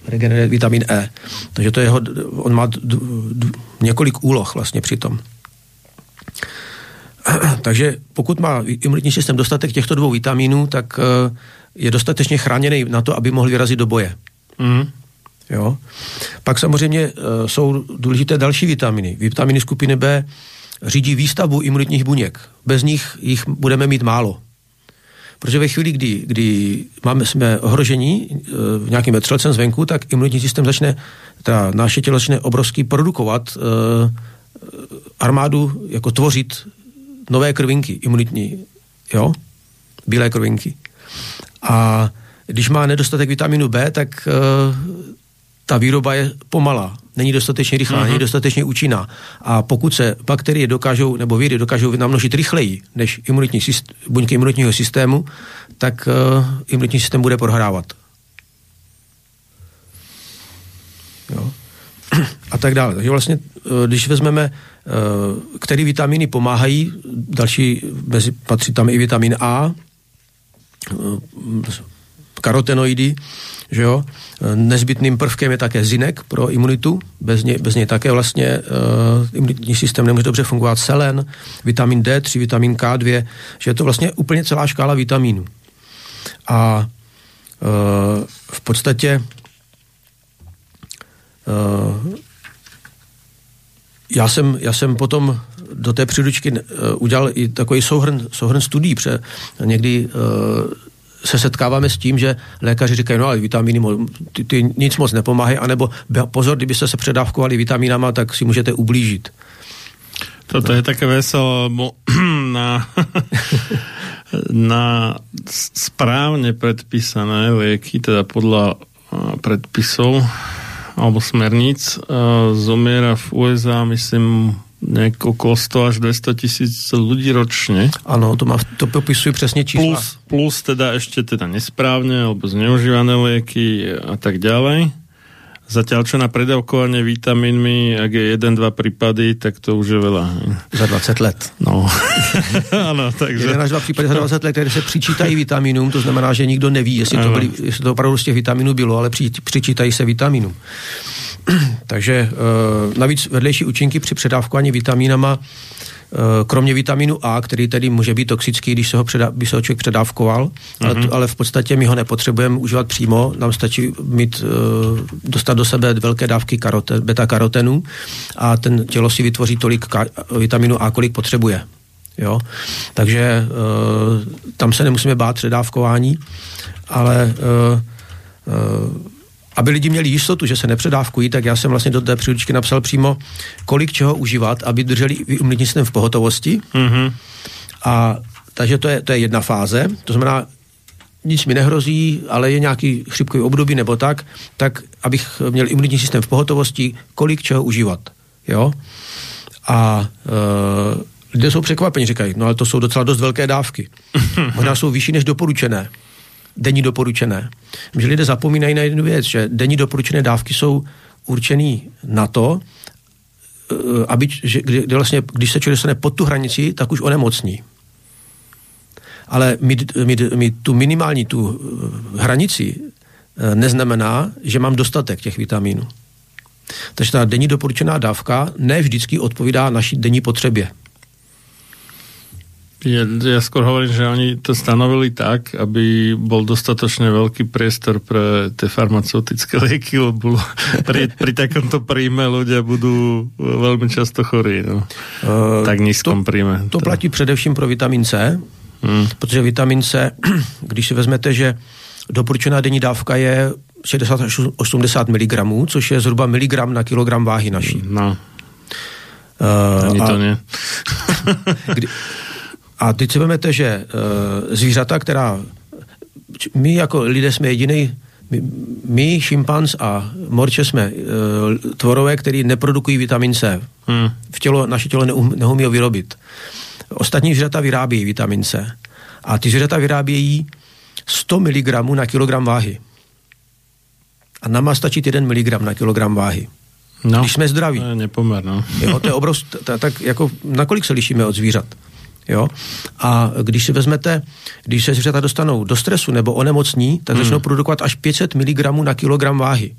Regeneruje vitamin E. Takže to jeho, on má d, d, d, několik úloh vlastně přitom. *clears throat* Takže pokud má imunitní systém dostatek těchto dvou vitamínů, tak eh, je dostatečně chráněný na to, aby mohl vyrazit do boje. Mm. Jo? Pak samozřejmě uh, jsou důležité další vitaminy. Vitaminy skupiny B řídí výstavbu imunitních buněk. Bez nich jich budeme mít málo. Protože ve chvíli, kdy, kdy máme, jsme ohrožení uh, nějakým vetřelcem zvenku, tak imunitní systém začne, ta naše tělo začne obrovský produkovat uh, armádu, jako tvořit nové krvinky imunitní, jo? Bílé krvinky. A když má nedostatek vitaminu B, tak uh, ta výroba je pomalá, není dostatečně rychlá, uh-huh. není dostatečně účinná. A pokud se bakterie dokážou, nebo víry dokážou namnožit rychleji než imunitní systém, buňky imunitního systému, tak uh, imunitní systém bude prohrávat. Jo. *clears throat* A tak dále. Takže vlastně, uh, když vezmeme, uh, které vitamíny pomáhají, další, mezi, patří tam i vitamin A, karotenoidy, že jo. Nezbytným prvkem je také zinek pro imunitu, bez něj, bez něj také vlastně uh, imunitní systém nemůže dobře fungovat. Selen, vitamin D3, vitamin K2, že je to vlastně úplně celá škála vitamínů. A uh, v podstatě uh, já jsem, já jsem potom do té příručky uh, udělal i takový souhrn, souhrn studií, protože někdy uh, se setkáváme s tím, že lékaři říkají, no ale vitamíny ty, ty nic moc nepomáhají, anebo pozor, kdybyste se předávkovali vitamínama, tak si můžete ublížit. Toto je také veselo, bo *clears throat* na, *laughs* na správne predpísané lieky, teda podľa predpisov alebo smerníc, zomiera v USA, myslím, nejak okolo 100 až 200 tisíc ľudí ročne. Ano, to, má, to popisuje přesně čísla. Plus, plus teda ešte teda nesprávne alebo zneužívané lieky a tak ďalej. Zatiaľ čo na predávkovanie vitamínmi, ak je jeden, dva prípady, tak to už je veľa. Za 20 let. No. *laughs* ano, takže... Jeden až dva případy za 20 let, které se přičítají vitamínům, to znamená, že nikdo neví, jestli to, byli, jestli to opravdu z těch vitamínů bylo, ale při, přičítají se vitamínům. *clears throat* Takže uh, navíc vedlejší účinky při předávkování vitamínama Eh, kromě vitamínu A, který tedy může být toxický, když se ho, předá, by se ho člověk předávkoval, mm-hmm. ale, ale v podstatě my ho nepotřebujeme užívat přímo, nám stačí mít, eh, dostat do sebe velké dávky karote, beta-karotenu a ten tělo si vytvoří tolik ka- vitamínu A, kolik potřebuje. Jo? Takže e, tam se nemusíme bát předávkování, ale e, e, aby lidi měli jistotu, že se nepředávkují, tak já jsem vlastně do té příručky napsal přímo, kolik čeho užívat, aby drželi imunitní systém v pohotovosti. Mm-hmm. A takže to je, to je jedna fáze, to znamená, nic mi nehrozí, ale je nějaký chřipkový období nebo tak, tak abych měl imunitní systém v pohotovosti, kolik čeho užívat. Jo? A e, lidé jsou překvapeni, říkají, no ale to jsou docela dost velké dávky. *laughs* Možná jsou vyšší než doporučené denní doporučené. Že lidé zapomínají na jednu věc, že denní doporučené dávky jsou určený na to, eh, aby, že, kdy, kdy vlastně, když se člověk dostane pod tu hranici, tak už onemocní. Ale mít, mít, mít tu minimální tu eh, hranici eh, neznamená, že mám dostatek těch vitamínů. Takže ta denní doporučená dávka ne vždycky odpovídá naší denní potřebě. Ja, ja skôr hovorím, že oni to stanovili tak, aby bol dostatočne veľký priestor pre tie farmaceutické *laughs* lieky, lebo pri, pri takomto príjme ľudia budú veľmi často chorí. No. Uh, tak nízkom to, príjme. To platí především pro vitamin C, hmm. protože vitamin C, *clears throat* když si vezmete, že doporučená denní dávka je 60 až 80 mg, což je zhruba miligram na kilogram váhy naší. No. Uh, Ani to a, ne. *laughs* kdy, a teď si vezmete, že uh, zvířata, která my jako lidé jsme jediný my, my, šimpanz a morče jsme uh, tvorové, který neprodukují vitamin C. Hmm. V tělo, naše tělo neum, neumí ho vyrobit. Ostatní zvířata vyrábějí vitamin C. A ty zvířata vyrábějí 100 mg na kilogram váhy. A nám má stačit 1 mg na kilogram váhy. No, Když jsme zdraví. To je nepomer, no. jo, to je obrovský, tak jako nakolik se lišíme od zvířat? Jo? A když si vezmete, když se zvířata dostanou do stresu nebo onemocní, tak hmm. začnou produkovat až 500 mg na kilogram váhy.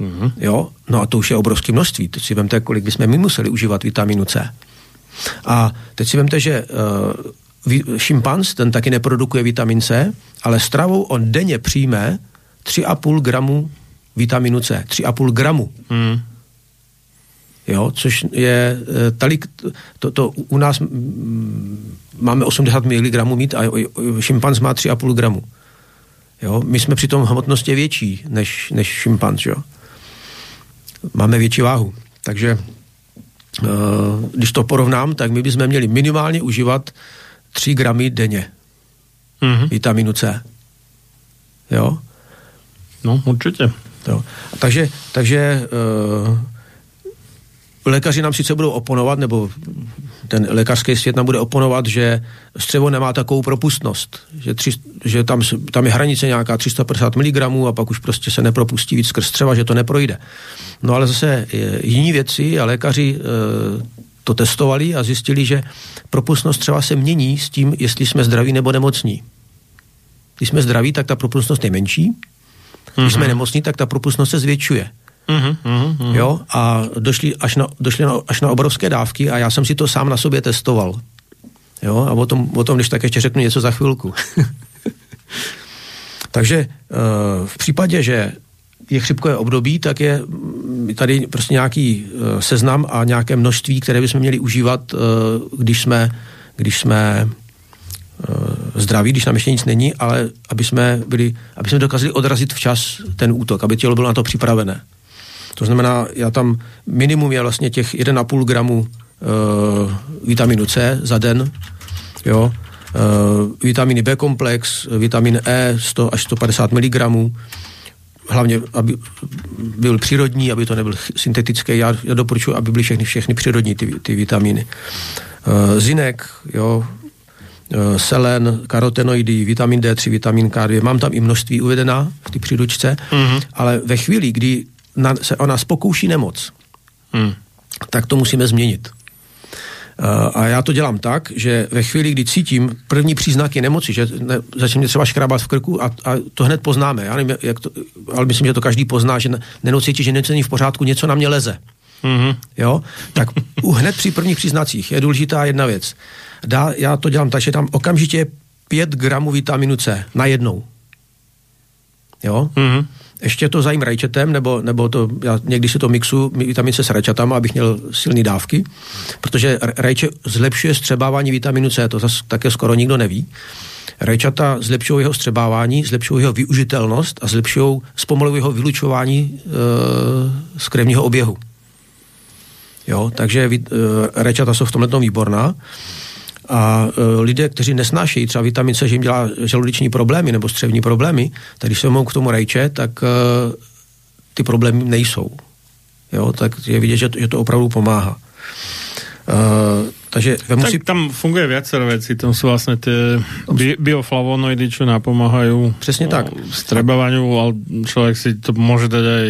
Hmm. Jo? No a to už je obrovské množství. Teď si vemte, kolik bychom my museli užívat vitamínu C. A teď si vemte, že uh, šimpanz, ten taky neprodukuje vitamin C, ale stravou on denně přijme 3,5 gramu vitaminu C. 3,5 gramu. Hmm jo, což je eh, talik, to, to u nás máme 80 mg mít a šimpanz má 3,5 gramu. Jo, my jsme přitom hmotnostě větší než, než šimpanz, jo. Máme větší váhu. Takže uh, když to porovnám, tak my bychom měli minimálně užívat 3 gramy denně mm-hmm. vitaminu C. Jo? No, určitě. Jo. Takže, takže uh, lékaři nám sice budou oponovat, nebo ten lékařský svět nám bude oponovat, že střevo nemá takovou propustnost, že, tři, že tam, tam je hranice nějaká 350 mg a pak už prostě se nepropustí víc skrz střeva, že to neprojde. No ale zase jiní věci a lékaři e, to testovali a zjistili, že propustnost třeba se mění s tím, jestli jsme zdraví nebo nemocní. Když jsme zdraví, tak ta propustnost je menší, když jsme mhm. nemocní, tak ta propustnost se zvětšuje. Uh-huh, uh-huh. Jo, a došli až na, došli na, až na obrovské dávky a já jsem si to sám na sobě testoval. Jo, a o tom, o tom když tak ještě řeknu něco za chvilku. *laughs* Takže uh, v případě, že je chřipkové období, tak je tady prostě nějaký uh, seznam a nějaké množství, které bychom měli užívat, uh, když jsme, když jsme zdraví, když tam ještě nic není, ale aby jsme, byli, aby jsme dokázali odrazit včas ten útok, aby tělo bylo na to připravené. To znamená, já tam minimum je vlastně těch 1,5 gramu uh, vitaminu C za den, jo, uh, vitaminy B komplex, vitamin E 100 až 150 mg, hlavně, aby byl přírodní, aby to nebyl syntetický. Já, já doporučuji, aby byly všechny, všechny přírodní ty, ty vitaminy. Uh, zinek, jo, uh, selen, karotenoidy, vitamin D3, vitamin K2. Mám tam i množství uvedená v té příručce, mm-hmm. ale ve chvíli, kdy na, se o nás pokouší nemoc, mm. tak to musíme změnit. A já to dělám tak, že ve chvíli, kdy cítím první příznaky nemoci, že ne, začne mě třeba škrábat v krku a, a to hned poznáme. Já nevím, jak to, ale myslím, že to každý pozná, že nenou cítí, že něco není v pořádku, něco na mě leze. Mm-hmm. Jo? Tak hned při prvních příznacích je důležitá jedna věc. Dá, já to dělám tak, že tam okamžitě 5 gramů vitaminu C na jednou. Jo? Mm-hmm ještě to zajím rajčetem, nebo, nebo to, já někdy si to mixu vitamin C s rajčatama, abych měl silné dávky, protože rajče zlepšuje střebávání vitaminu C, to zase také skoro nikdo neví. Rajčata zlepšují jeho střebávání, zlepšují jeho využitelnost a zlepšují, zpomalují jeho vylučování e, z krevního oběhu. Jo, takže e, rajčata jsou v tomhle výborná. A e, lidé, kteří nesnášejí třeba vitamin C, že jim dělá žaludeční problémy nebo střevní problémy, tak když se mohou k tomu rajče, tak e, ty problémy nejsou. Jo, tak je vidět, že to, že to opravdu pomáhá. Takže vemu tak si... tam funguje viacero vecí, tam sú vlastne tie bi- bioflavonoidy, čo napomáhajú Přesně tak. strebávaniu, ale človek si to môže dať aj,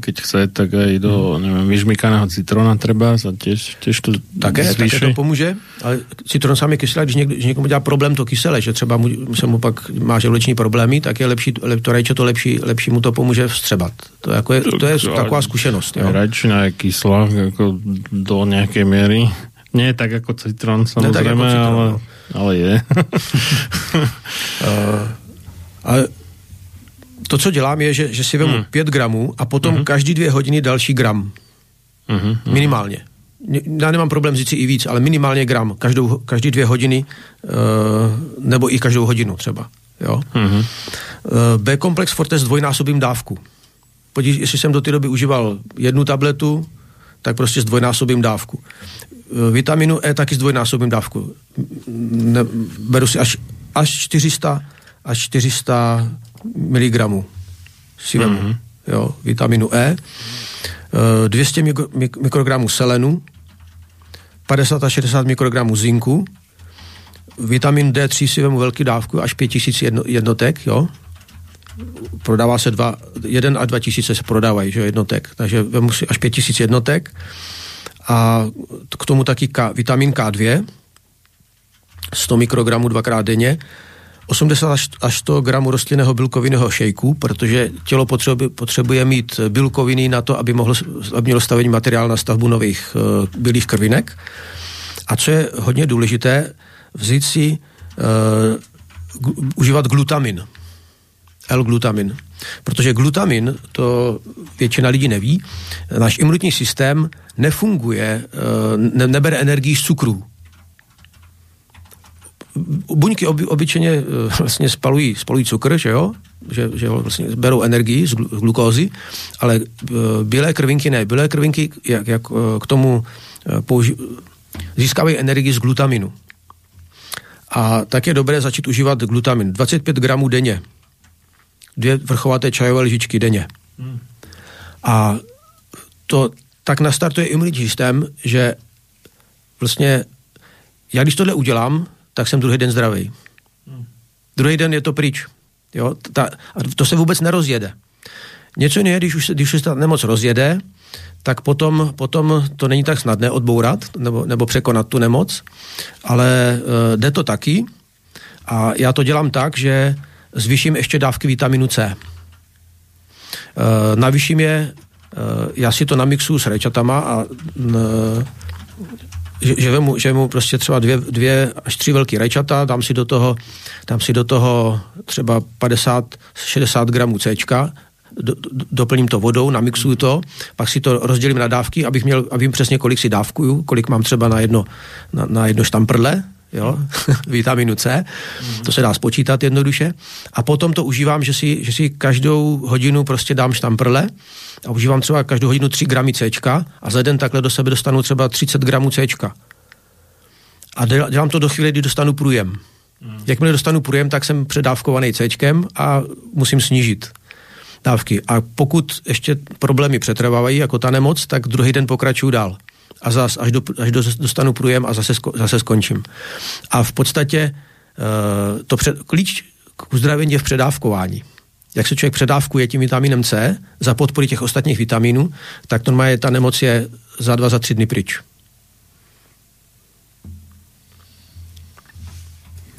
keď chce, tak aj do, hmm. neviem, vyžmykaného citrona treba, a tiež, tiež to také, zvýši. také to pomůže, ale citron sám je kyselé, když, někdo, když někomu dělá problém to kyselé, že třeba mu, se mu pak má žaludeční problémy, tak je lepší, to rajče to lepší, lepší mu to pomůže vstřebat. To, jako je, to je taková zkušenost. Jo. Rajčina je kyslá, jako do nějaké míry. Nie tak ako citrón, samozrejme, ako citrón, ale, no. ale je. *laughs* uh, ale to, co dělám, je, že, že si vemu hmm. 5 gramů a potom hmm. každý dvě hodiny další gram. Hmm. Minimálně. Já nemám problém říct si i víc, ale minimálně gram. Každou, každý dvě hodiny uh, nebo i každou hodinu třeba. Jo? Hmm. Uh, B-komplex Fortes dvojnásobím dávku. Podívej, jestli jsem do té doby užíval jednu tabletu, tak prostě s dvojnásobím dávku. Eh, vitaminu E taky zdvojnásobím dávku. Ne, beru si až, až 400 až 400 mg si mm-hmm. jo, vitaminu E, 200 eh, mikro, mikrogramů selenu, 50 až 60 mikrogramů zinku, vitamin D3 si vemu velký dávku, až 5000 jedno, jednotek, jo, prodává se dva, jeden a dva tisíce se prodávají, že jednotek, takže vemu si až 5000 jednotek, a k tomu taky K, vitamin K2, 100 mikrogramů dvakrát denně, 80 až 100 gramů rostlinného bílkovinného šejku, protože tělo potřebuje, potřebuje mít bílkoviny na to, aby, mohlo, aby mělo stavení materiál na stavbu nových uh, bílých krvinek. A co je hodně důležité, vzít si, uh, užívat glutamin. L-glutamin. Protože glutamin, to většina lidí neví, náš imunitní systém nefunguje, eh, ne, nebere energii z cukru. Buňky oby, obyčejně eh, vlastně spalují, spalují cukr, že jo? Že, že vlastně berou energii z glukózy, ale eh, bílé krvinky ne. Bílé krvinky jak, jak k tomu použi- získávají energii z glutaminu. A tak je dobré začít užívat glutamin. 25 gramů denně dvě vrchovaté čajové lžičky denně. Hmm. A to tak nastartuje imunitní systém, že vlastně já když tohle udělám, tak jsem druhý den zdravý. Hmm. Druhý den je to pryč. Jo? Ta, a to se vůbec nerozjede. Něco jiného, když už, se, když už se ta nemoc rozjede, tak potom, potom to není tak snadné odbourat nebo, nebo překonat tu nemoc, ale uh, jde to taky. A já to dělám tak, že zvýším ještě dávky vitaminu C. E, navýším je, e, já si to namixuju s rajčatama a e, že, že, vemu, že vemu prostě třeba dvě, dvě až tři velké rajčata, dám si do toho, dám si do toho třeba 50-60 gramů C, do, doplním to vodou, namixuju to, pak si to rozdělím na dávky, abych měl, abych přesně kolik si dávkuju, kolik mám třeba na jedno, na, na jedno štamprle, jo, *laughs* vitaminu C, to se dá spočítat jednoduše, a potom to užívám, že si, že si každou hodinu prostě dám štamprle a užívám třeba každou hodinu 3 gramy C a za den takhle do sebe dostanu třeba 30 gramů C. A dělám to do chvíli, kdy dostanu průjem. Jakmile dostanu průjem, tak jsem předávkovaný C a musím snížit dávky. A pokud ještě problémy přetrvávají, jako ta nemoc, tak druhý den pokračuju dál. A zas, až, do, až do, dostanu průjem a zase, sko, zase skončím. A v podstatě uh, to před, klíč k uzdravení je v předávkování. Jak se člověk předávkuje tím vitaminem C za podpory těch ostatních vitaminů, tak normálně ta nemoc je za dva, za tři dny pryč.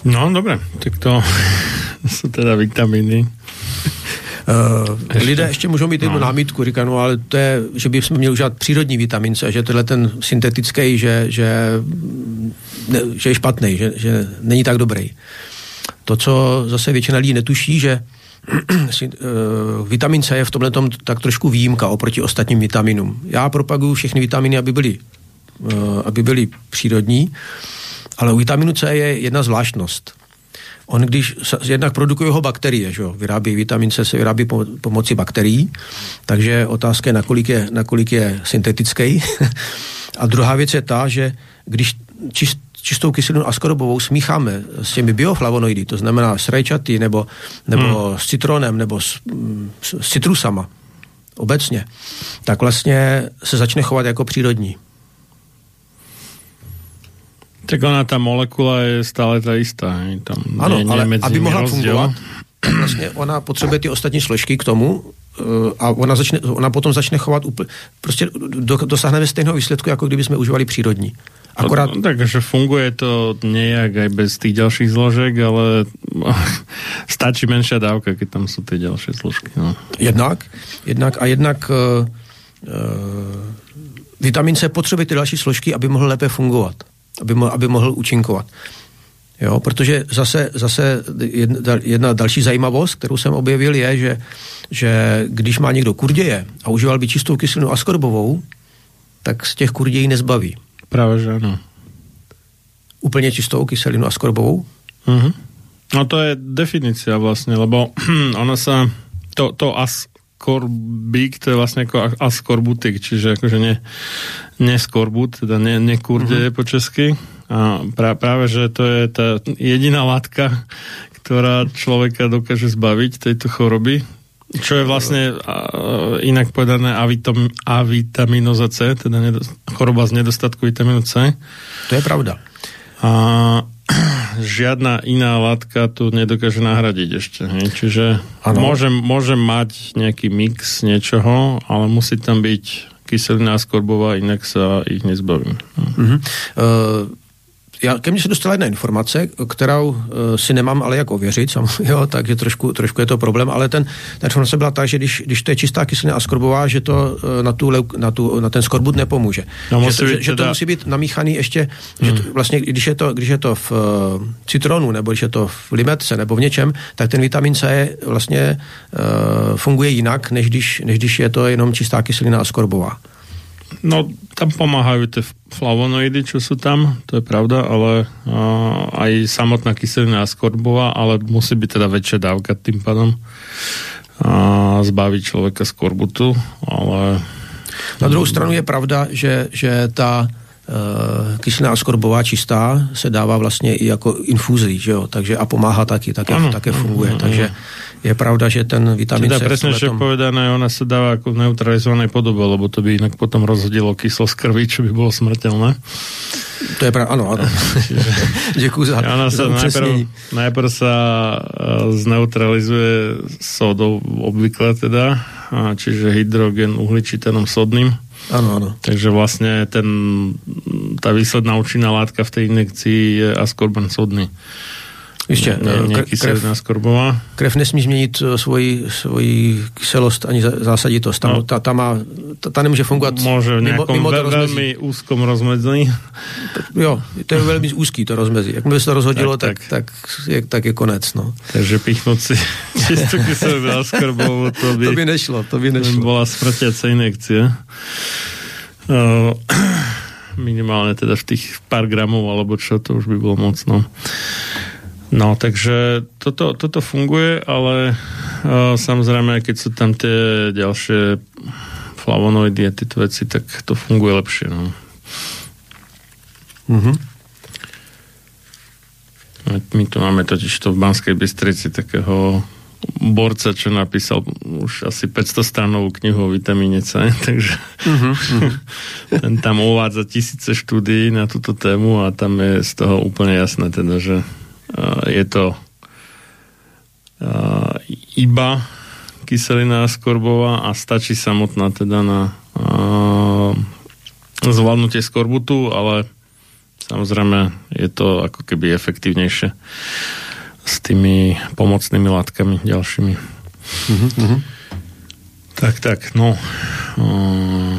No, dobre, tak to *laughs* jsou teda vitamíny. Uh, ještě. Lidé ještě můžou mít jednu no. námitku, říkají, no ale to je, že bychom měli užívat přírodní vitamin C, že tenhle ten syntetický, že, že, ne, že je špatný, že, že není tak dobrý. To, co zase většina lidí netuší, že *clears throat* uh, vitamin C je v tomhle tom tak trošku výjimka oproti ostatním vitaminům. Já propaguju všechny vitaminy, aby byly, uh, aby byly přírodní, ale u vitaminu C je jedna zvláštnost On když jednak produkují ho bakterie, že jo? vyrábí vitamin C, se vyrábí po, pomocí bakterií, takže otázka je, nakolik je, nakolik je syntetický. *laughs* a druhá věc je ta, že když čist, čistou kyselinu askorbovou smícháme s těmi bioflavonoidy, to znamená s rajčaty nebo, nebo hmm. s citronem nebo s, s, s citrusama obecně, tak vlastně se začne chovat jako přírodní. Tak ona, ta molekula je stále ta istá. Tam ano, nie, ale aby mohla rozdiel. fungovat, *clears throat* vlastně ona potřebuje ty ostatní složky k tomu eh, a ona, začne, ona potom začne chovat úplně, prostě do, dosáhneme stejného výsledku, jako kdyby jsme užívali přírodní. Akorát... No, takže funguje to nejak aj bez tých ďalších zložek, ale *laughs* stačí menšia dávka, keď tam sú tie ďalšie zložky. No. Jednak, jednak a jednak uh, uh, vitamin C potřebuje ty další složky, aby mohl lépe fungovat aby, mo, aby mohl účinkovat. Jo, protože zase, zase jedna, jedna další zajímavost, kterou jsem objevil, je, že, že když má někdo kurděje a užíval by čistou kyselinu askorbovou, tak z těch kurdějí nezbaví. Právě, že ano. Úplně čistou kyselinu askorbovou? Uh-huh. No to je definícia vlastne, lebo *clears throat* ona sa, to, to as, skorbík, to je vlastne ako askorbutik, čiže akože ne, neskorbut, teda ne, nekurde uh-huh. po česky. A pra, práve, že to je tá jediná látka, ktorá človeka dokáže zbaviť tejto choroby, čo je vlastne uh, inak povedané avitam, avitaminoza C, teda nedo, choroba z nedostatku vitamínu C. To je pravda. A *clears throat* žiadna iná látka tu nedokáže nahradiť ešte. Hej? Čiže môžem, môžem mať nejaký mix niečoho, ale musí tam byť kyselina skorbová, inak sa ich nezbavím. Uh-huh. Uh, já, ke mně se dostala jedna informace, kterou uh, si nemám ale jak ověřit, sam, *laughs* jo, takže trošku, trošku je to problém, ale ten, ta informace byla tak, že když, když to je čistá kyselina askorbová, že to uh, na, tu, na, tu, na ten skorbut nepomůže. No, že, to, že, že to musí být namíchaný ještě, hmm. že to, vlastně, když je to, když je to v uh, citronu, nebo když je to v limetce, nebo v něčem, tak ten vitamin C vlastně uh, funguje jinak, než když, než když je to jenom čistá kyselina askorbová. No, tam pomáhajú tie flavonoidy, čo sú tam, to je pravda, ale uh, aj samotná kyselina skorbová, ale musí byť teda väčšia dávka tým pádom a zbaviť človeka skorbutu, ale... Na druhou stranu je pravda, že, že ta uh, kyselina skorbová čistá se dává vlastně i jako infúzí, že jo? Takže a pomáhá taky, také, ano, také funguje. Ano, takže je pravda, že ten vitamin teda C... presne, že tom... povedané, ona sa dáva ako v neutralizovanej podobe, lebo to by inak potom rozhodilo kyslosť krvi, čo by bolo smrteľné. To je pravda, áno, áno. *laughs* Děkuji za, ona sa za najprv, najprv sa e, zneutralizuje sodou obvykle teda, čiže hydrogen uhličitanom sodným. Áno, áno. Takže vlastne ten, tá výsledná účinná látka v tej injekcii je askorban sodný. Ještě, ne, ne, krev, skorbová. krev nesmí změnit eh, svoji, svoji kyselost ani zásaditost. Tam, no. ta, ta, má, ta, ta nemůže fungovat Může v mimo, mimo ve, velmi úzkom rozmezí. *laughs* Jo, to je velmi úzký to rozmezí. Jakmile se to rozhodilo, tak, tak, tak, tak, je, tak je konec. No. Takže pichnout si *laughs* čistou kyselinu skorbovou, to by, to by nešlo. To by nešlo. Byla smrtěce injekce. Uh, *clears throat* minimálne teda v tých pár gramov, alebo čo, to už by bolo moc, no. No, takže toto, toto funguje, ale uh, samozrejme, keď sú tam tie ďalšie flavonoidy a tieto veci, tak to funguje lepšie, no. Mm-hmm. My tu máme totiž to v Banskej Bystrici takého borca, čo napísal už asi 500 stranovú knihu o vitamíne C, *laughs* takže uh-huh, *laughs* ten tam uvádza tisíce štúdií na túto tému a tam je z toho úplne jasné teda, že je to uh, iba kyselina skorbová a stačí samotná teda na uh, zvládnutie skorbutu, ale samozrejme je to ako keby efektívnejšie s tými pomocnými látkami ďalšími. Uh-huh. Tak, tak, no.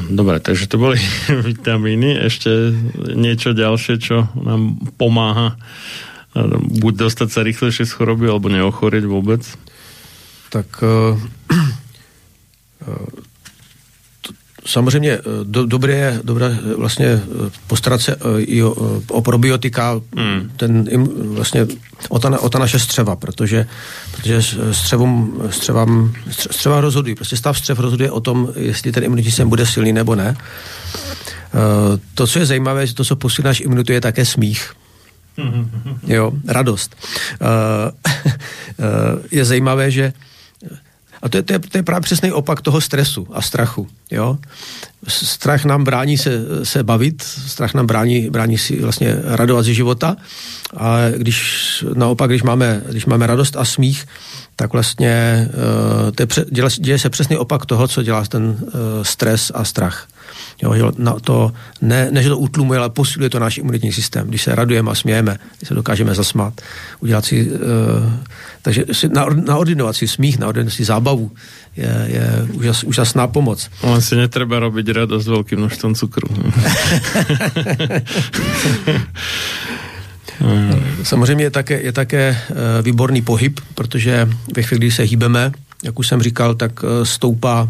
Dobre, takže to boli *laughs* vitamíny. Ešte niečo ďalšie, čo nám pomáha buď dostať sa rýchlejšie z choroby, alebo neochorieť vôbec? Tak uh, samozřejmě eh, do, dobré, dobré vlastně postarat se i o, o probiotika, hmm. ten, vlastně o ta, o ta naše střeva, protože, protože střevům, střevám, střeva rozhodují, prostě stav střev rozhoduje o tom, jestli ten imunitní systém bude silný nebo ne. To, co je zajímavé, že to, co posílí náš imunitu, je také smích. Jo, radost. *laughs* Je zajímavé, že a to je, to, je, to je právě přesný opak toho stresu a strachu. Jo? Strach nám brání se, se bavit, strach nám brání, brání si vlastně radovat ze života. A když naopak, když máme, když máme radost a smích, tak vlastně uh, to je, děje, děje se přesný opak toho, co dělá ten uh, stres a strach. Jo, že na to, ne, ne, že to utlumuje, ale posiluje to náš imunitní systém. Když se radujeme a smějeme, když se dokážeme zasmát, udělat si, uh, takže si na, naordinovat si smích, naordinovat si zábavu je, je úžas, úžasná pomoc. On si netreba robiť radosť s veľkým množstvom cukru. *laughs* Samozřejmě je také, je také eh, výborný pohyb, protože ve chvíli, kdy se hýbeme, jak už jsem říkal, tak eh, stoupá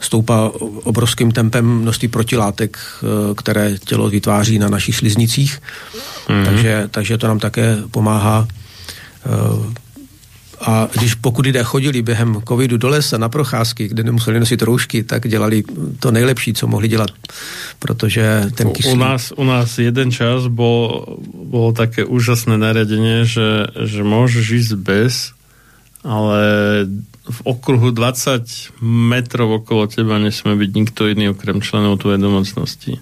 stoupá obrovským tempem množství protilátek, eh, které tělo vytváří na našich sliznicích, mm-hmm. takže, takže to nám také pomáhá eh, a když pokud lidé chodili během covidu do lesa na procházky, kde nemuseli nosit roušky, tak dělali to nejlepší, co mohli dělat, protože ten kyslík... U nás, u nás jeden čas bol, bolo také úžasné nariadenie, že, že môžeš ísť bez, ale v okruhu 20 metrov okolo teba nesmie byť nikto iný okrem členov tvojej domácnosti.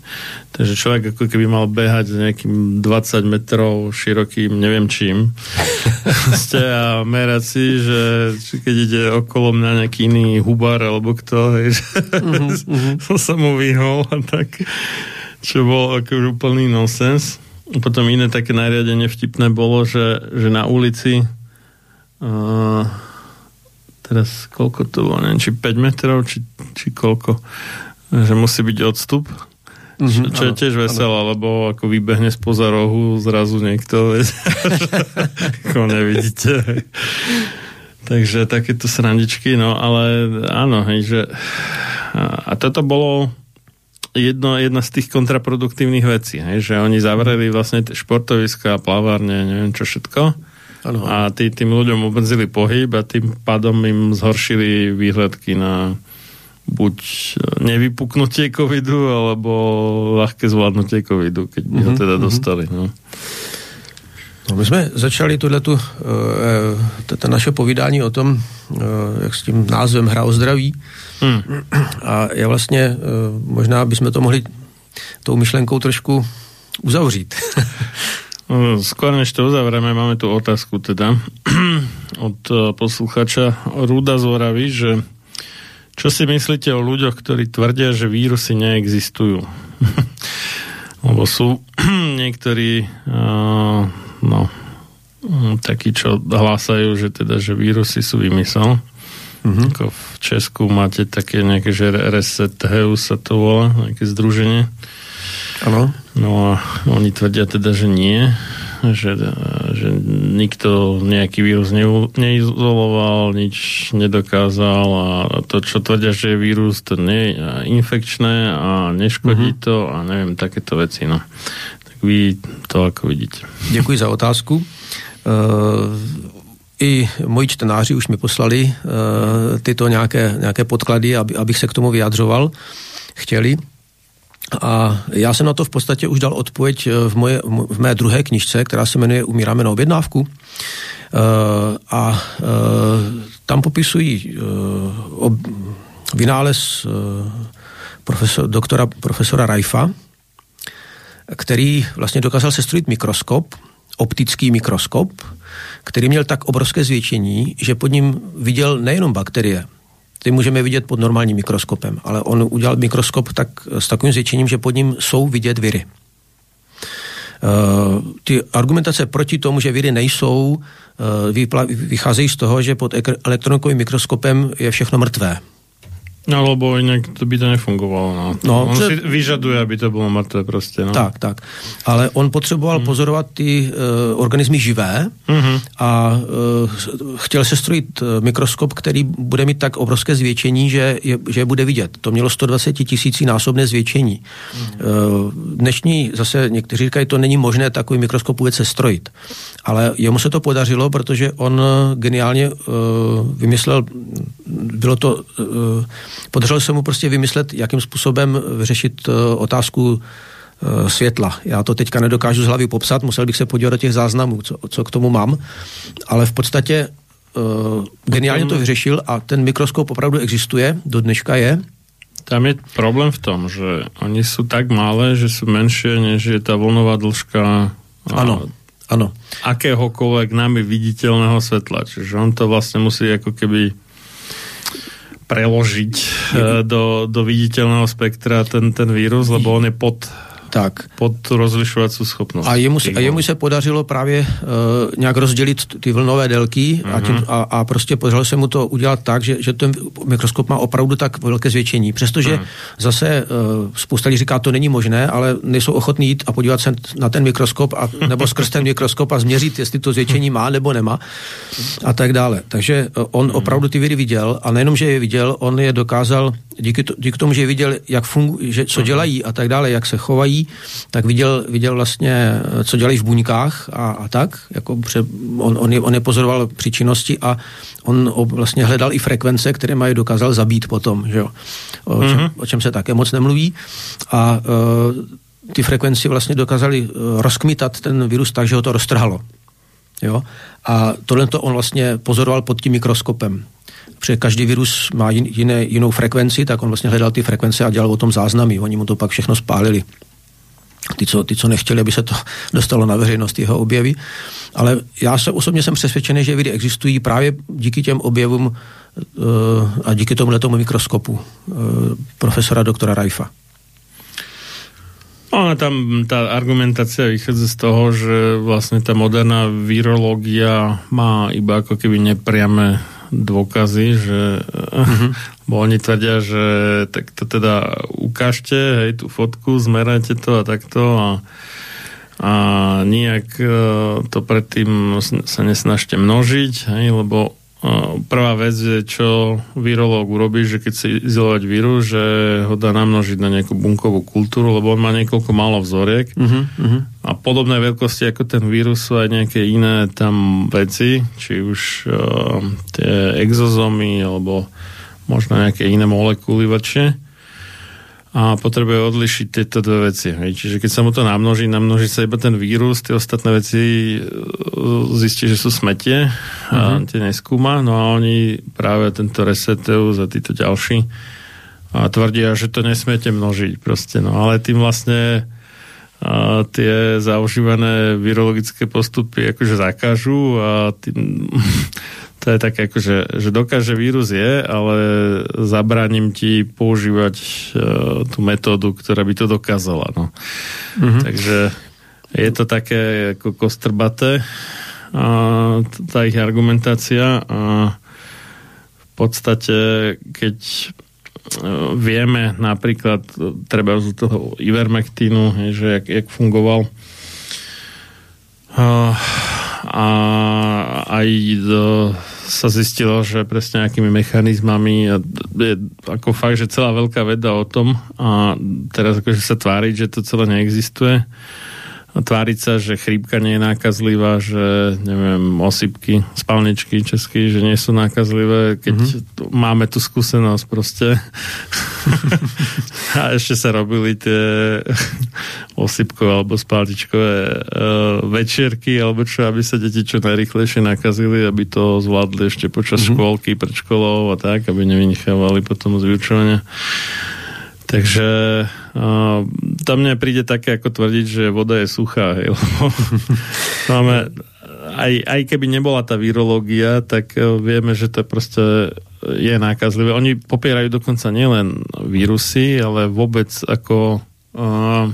Takže človek ako keby mal behať s nejakým 20 metrov širokým, neviem čím. *laughs* Ste a merať si, že keď ide okolo mňa nejaký iný hubar alebo kto, hej, že *laughs* uh-huh, som sa mu vyhol a tak, čo bol ako úplný nonsens. Potom iné také nariadenie vtipné bolo, že, že na ulici uh, teraz koľko to bolo, neviem, či 5 metrov, či, či koľko, že musí byť odstup. Mm-hmm, čo, čo je tiež veselé, lebo ako vybehne spoza rohu zrazu niekto, *laughs* ako nevidíte. Takže takéto srandičky, no ale áno, hej, že a toto bolo jedno, jedna z tých kontraproduktívnych vecí, hej, že oni zavreli vlastne športoviska, plavárne, neviem čo všetko Ano. A tý, tým ľuďom obmedzili pohyb a tým pádom im zhoršili výhľadky na buď nevypuknutie covidu, alebo ľahké zvládnutie covidu, keď by ho mhm, teda mm-hmm. dostali. No. No, my jsme začali tuhletu, uh, to naše povídání o tom, uh, jak s tím názvem Hra o zdraví. Hmm. A je vlastně, možná bychom to mohli tou myšlenkou trošku uzavřít. *laughs* Skôr než to uzavrieme, máme tu otázku teda *clears throat* od e, posluchača Rúda z Oravy, že čo si myslíte o ľuďoch, ktorí tvrdia, že vírusy neexistujú? *laughs* Lebo sú *clears throat* niektorí uh, no, takí, čo hlásajú, že teda, že vírusy sú vymysel. Mm-hmm. Ako v Česku máte také nejaké, že Reset Heus sa to volá, nejaké združenie. Ano. No a oni tvrdia teda, že nie, že, že nikto nejaký vírus ne, neizoloval, nič nedokázal a to, čo tvrdia, že je vírus, to nie je infekčné a neškodí mm-hmm. to a neviem, takéto veci. No. Tak vy to ako vidíte. Děkuji za otázku. Uh, i moji čtenáři už mi poslali uh, tyto nějaké, nějaké podklady, aby, abych se k tomu vyjadřoval. Chtěli. A já jsem na to v podstatě už dal odpověď v, moje, v mé druhé knižce, která se jmenuje Umíráme na objednávku. Uh, a uh, tam popisují vynález profesor, doktora profesora Raifa, který vlastně dokázal sestrojit mikroskop, optický mikroskop, který měl tak obrovské zvětšení, že pod ním viděl nejenom bakterie, ty můžeme vidět pod normálním mikroskopem, ale on udělal mikroskop tak, s takovým zvětšením, že pod ním jsou vidět viry. Uh, ty argumentace proti tomu, že viry nejsou, uh, vycházejí z toho, že pod elektronikovým mikroskopem je všechno mrtvé. No, lebo inak to by to nefungovalo. No. No, on že... si vyžaduje, aby to bylo mrtvé prostě. No. Tak, tak. Ale on potřeboval hmm. pozorovat ty uh, organismy živé hmm. a uh, chtěl se strojit uh, mikroskop, který bude mít tak obrovské zvětšení, že je, že je bude vidět. To mělo 120 tisící násobné zvětšení. Hmm. Uh, dnešní, zase někteří říkají, to není možné takový mikroskop vůbec se strojit. Ale jemu se to podařilo, protože on geniálně uh, vymyslel, bylo to uh, podařilo se mu prostě vymyslet, jakým způsobem vyřešit uh, otázku uh, světla. Já to teďka nedokážu z hlavy popsat, musel bych se podívat do těch záznamů, co, co k tomu mám, ale v podstatě uh, geniálně to vyřešil a ten mikroskop opravdu existuje, do dneška je. Tam je problém v tom, že oni jsou tak malé, že jsou menší, než je ta vlnová dĺžka ano, ano. akéhokoľvek námi viditeľného svetla. Čiže on to vlastne musí ako keby preložiť eh, do, do viditeľného spektra ten, ten vírus, lebo on je pod tak. pod rozlišovací schopnost. A jemu, a jemu se podařilo právě uh, nějak rozdělit ty vlnové délky uh-huh. a, tím, a, a prostě podařilo se mu to udělat tak, že, že ten mikroskop má opravdu tak velké zvětšení. Přestože uh-huh. zase uh, spousta lidí říká, to není možné, ale nejsou ochotní jít a podívat se na ten mikroskop a, *laughs* nebo skrz ten mikroskop a změřit, jestli to zvětšení má nebo nemá a tak dále. Takže uh, on uh-huh. opravdu ty viry viděl a nejenom, že je viděl, on je dokázal díky, to, díky tomu, že viděl, jak fungují, že co dělají a tak dále, jak se chovají, tak viděl, viděl vlastně, co dělají v buňkách a, a tak. Jako pře, on, on, je, on je pozoroval příčinnosti a on vlastně hledal i frekvence, které mají dokázal zabít potom, že jo? O, čem, mm-hmm. o čem se také moc nemluví. A uh, ty frekvenci vlastně dokázali uh, rozkmitat ten virus tak, že ho to roztrhalo. Jo? A tohle to on vlastně pozoroval pod tím mikroskopem protože každý virus má jiné, jinou frekvenci, tak on vlastně hledal ty frekvence a dělal o tom záznamy. Oni mu to pak všechno spálili. Ty co, ty, co nechtěli, aby se to dostalo na veřejnost, jeho objevy. Ale já se osobně jsem přesvědčený, že viry existují právě díky těm objevům uh, a díky tomu tomu mikroskopu uh, profesora doktora Raifa. Ona tam, tá argumentácia vychádza z toho, že vlastne tá moderná virológia má iba ako keby nepriame dôkazy, že mm-hmm. *laughs* bo oni tvrdia, že tak to teda ukážte, hej, tú fotku, zmerajte to a takto a, a nijak e, to predtým sa nesnažte množiť, hej, lebo prvá vec je, čo virológ urobí, že keď chce izolovať vírus, že ho dá namnožiť na nejakú bunkovú kultúru, lebo on má niekoľko málo vzoriek uh-huh, uh-huh. a podobné veľkosti ako ten vírus sú aj nejaké iné tam veci, či už uh, tie exozomy alebo možno nejaké iné molekuly väčšie a potrebuje odlišiť tieto dve veci. Hej. Čiže keď sa mu to namnoží, namnoží sa iba ten vírus, tie ostatné veci e, zistí, že sú smetie a uh-huh. tie neskúma, no a oni práve tento resetujú za títo ďalší a tvrdia, že to nesmiete množiť proste, no ale tým vlastne a tie zaužívané virologické postupy akože zakážu a tým *laughs* to je také ako, že, že dokáže vírus je, ale zabránim ti používať uh, tú metódu, ktorá by to dokázala. No. Mm-hmm. Takže je to také ako kostrbaté a tá ich argumentácia a v podstate keď e, vieme napríklad treba z toho ivermektínu, že jak, jak fungoval uh, a aj do, sa zistilo, že presne akými mechanizmami a je ako fakt, že celá veľká veda o tom a teraz akože sa tváriť, že to celé neexistuje tváriť sa, že chrípka nie je nákazlivá, že neviem, osypky, spalničky česky, že nie sú nákazlivé, keď mm-hmm. máme tu skúsenosť proste. *laughs* a ešte sa robili tie osypkové alebo spalničkové uh, večierky, alebo čo, aby sa deti čo najrychlejšie nakazili, aby to zvládli ešte počas mm-hmm. škôlky, pred školou a tak, aby nevynechávali potom z vyučovania. Takže uh, tam mne príde také, ako tvrdiť, že voda je suchá. Hej, *laughs* máme, aj, aj keby nebola tá virológia, tak uh, vieme, že to proste je nákazlivé. Oni popierajú dokonca nielen vírusy, ale vôbec ako uh,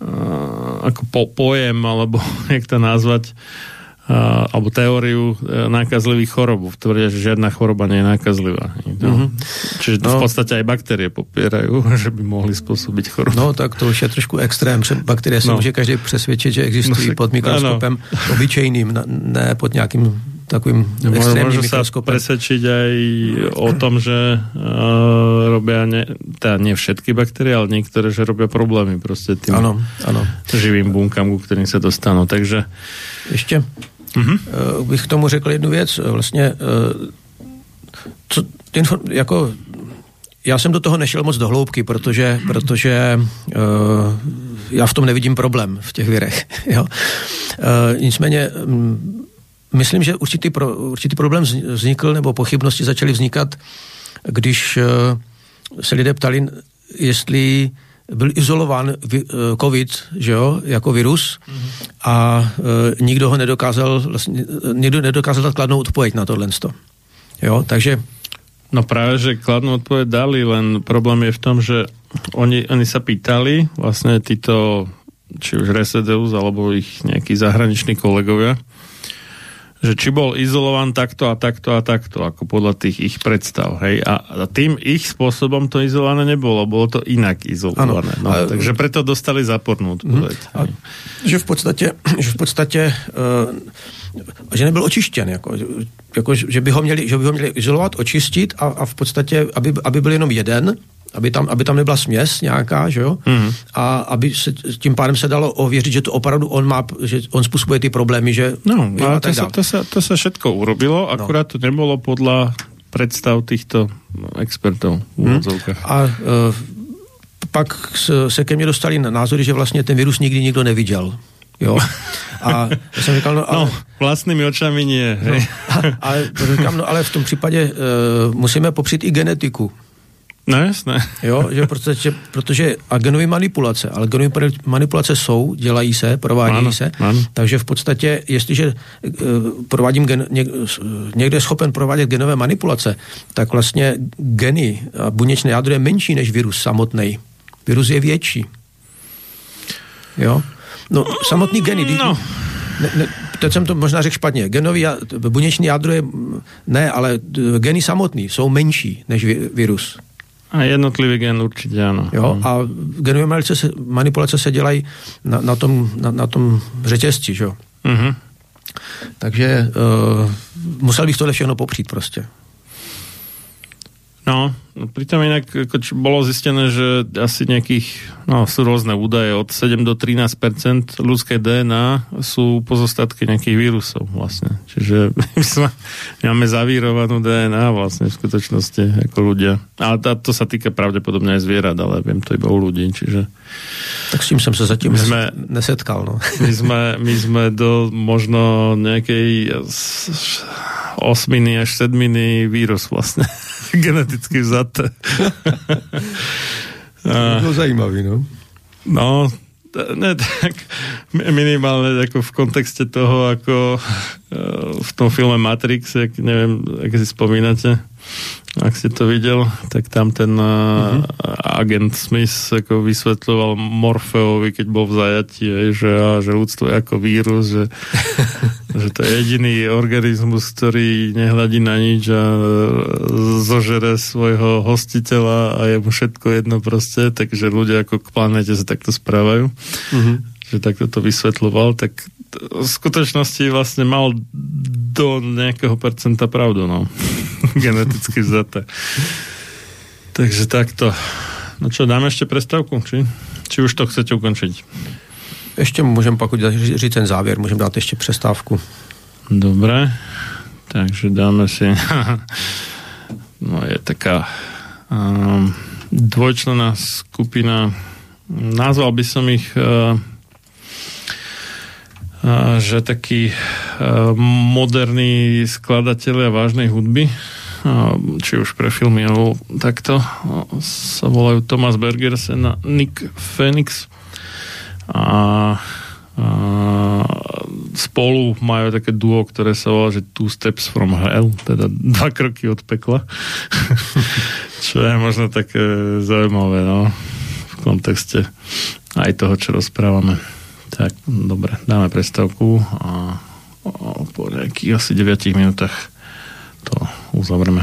uh, ako po, pojem, alebo *laughs* jak to nazvať, uh, alebo teóriu uh, nákazlivých chorob. Tvrdia, že žiadna choroba nie je nákazlivá. Mm-hmm. Čiže no, v podstate aj bakterie popierajú, *laughs* že by mohli spôsobiť chorobu. No tak to už je trošku extrém. Bakterie se no. může každý přesvědčit, že existují no, pod mikroskopem ano. obyčejným, ne pod nějakým takovým extrémnym mikroskopem. Môžu sa presvedčiť aj o tom, že uh, robia, ne, teda nie všetky baktérie, ale niektoré, že robia problémy proste tým ano, ano. živým bunkám, ku ktorým sa dostanú. Takže... Ešte uh-huh. bych k tomu řekl jednu věc. Vlastně, uh, co, inform, jako, já jsem do toho nešel moc do hloubky, protože, protože uh, já v tom nevidím problém v těch virech. *laughs* jo? Uh, nicméně um, myslím, že určitý, pro, určitý problém vznikl, nebo pochybnosti začaly vznikat, když uh, se lidé ptali, jestli byl izolován vi, COVID, že jo, jako virus mm-hmm. a e, nikdo ho nedokázal, vlastně, nikdo nedokázal dát kladnou odpověď na tohle. Jo, takže No práve, že kladnú odpoveď dali, len problém je v tom, že oni, oni sa pýtali, vlastne títo, či už Resedeus, alebo ich nejakí zahraniční kolegovia, že či bol izolovan takto a takto a takto, ako podľa tých ich predstav. Hej? A, a tým ich spôsobom to izolované nebolo, bolo to inak izolované. Ano, no, ale, takže preto dostali zapornú odpoveď. Mm, a, že v podstate, *clears throat* že v podstate uh, že nebyl očištěn, jako, jako, že, by ho měli, že by ho měli izolovat, očistit a, a v podstatě, aby, aby byl jenom jeden, aby tam, aby tam nebyla směs nějaká, že jo? Mm. A aby se, tím pádem se dalo ověřit, že to opravdu on má, že on způsobuje ty problémy, že... No, jo, a to, sa, to, sa, to sa všetko urobilo, no. akurát to nebolo podľa predstav týchto expertov v mm. A uh, pak se ke mně dostali názory, že vlastně ten virus nikdy nikdo neviděl. Jo. A já jsem říkal, no, *laughs* ale, no vlastnými očami nie. No, ale, říkám, no, ale v tom případě uh, musíme popřít i genetiku. No jasné. *laughs* Jo, že protože, protože a genové manipulace, ale genové manipulace jsou, dělají se, provádějí ano, se, ano. takže v podstatě, jestliže uh, provádím gen, něk, někde schopen provádět genové manipulace, tak vlastně geny a buněčné jádro je menší než virus samotný. Virus je větší. Jo? No, samotný geny. No. Ne, ne, teď jsem to možná řekl špatně. Genový, buněčný jádro je, ne, ale geny samotný jsou menší než virus. A jednotlivý gen určitě ano. Jo, a genové manipulace se, manipulace se dělají na, na, tom, na, na tom řetězci, že jo. Mm-hmm. Takže uh, musel bych tohle všechno popřít prostě. No, pritom inak ako, čo bolo zistené, že asi nejakých, no sú rôzne údaje, od 7 do 13% ľudské DNA sú pozostatky nejakých vírusov vlastne. Čiže *laughs* my, sme, máme zavírovanú DNA vlastne v skutočnosti ako ľudia. Ale tá, to sa týka pravdepodobne aj zvierat, ale viem to iba u ľudí, čiže... Tak s tým som sa zatím my sme, nesetkal, no. *laughs* My sme, my sme do možno nejakej osminy až sedminy vírus vlastne. *laughs* Geneticky vzaté. *laughs* to bylo zajímavý, no. No, ne, tak minimálne ako v kontexte toho, ako eh, v tom filme Matrix, jak, neviem, ak si spomínate, ak ste to videl, tak tam ten uh-huh. agent Smith ako vysvetľoval Morfeovi, keď bol v zajatí, že, že ľudstvo je ako vírus, že, *laughs* že to je jediný organizmus, ktorý nehľadí na nič a e, zožere svojho hostiteľa a je mu všetko jedno proste, takže ľudia ako k planete sa takto správajú. Uh-huh. Že takto to vysvetľoval, tak v skutočnosti vlastne mal do nejakého percenta pravdu, no. *laughs* Geneticky vzaté. Takže takto. No čo, dáme ešte prestávku? Či, či už to chcete ukončiť? Ještě můžeme pak říct ten závěr, můžeme dát ještě přestávku. Dobre, takže dáme si... *laughs* no je taká um, dvojčlená skupina, nazval by som ich uh, že taký moderní skladatelia vážnej hudby, či už pre filmy alebo takto, sa volajú Thomas Bergersen a Nick Phoenix a, a spolu majú také duo, ktoré sa volá, že Two Steps from Hell, teda dva kroky od pekla. *laughs* čo je možno také zaujímavé, no, v kontexte aj toho, čo rozprávame. Tak, dobre, dáme prestavku a, a po nejakých asi 9 minútach to uzavrieme.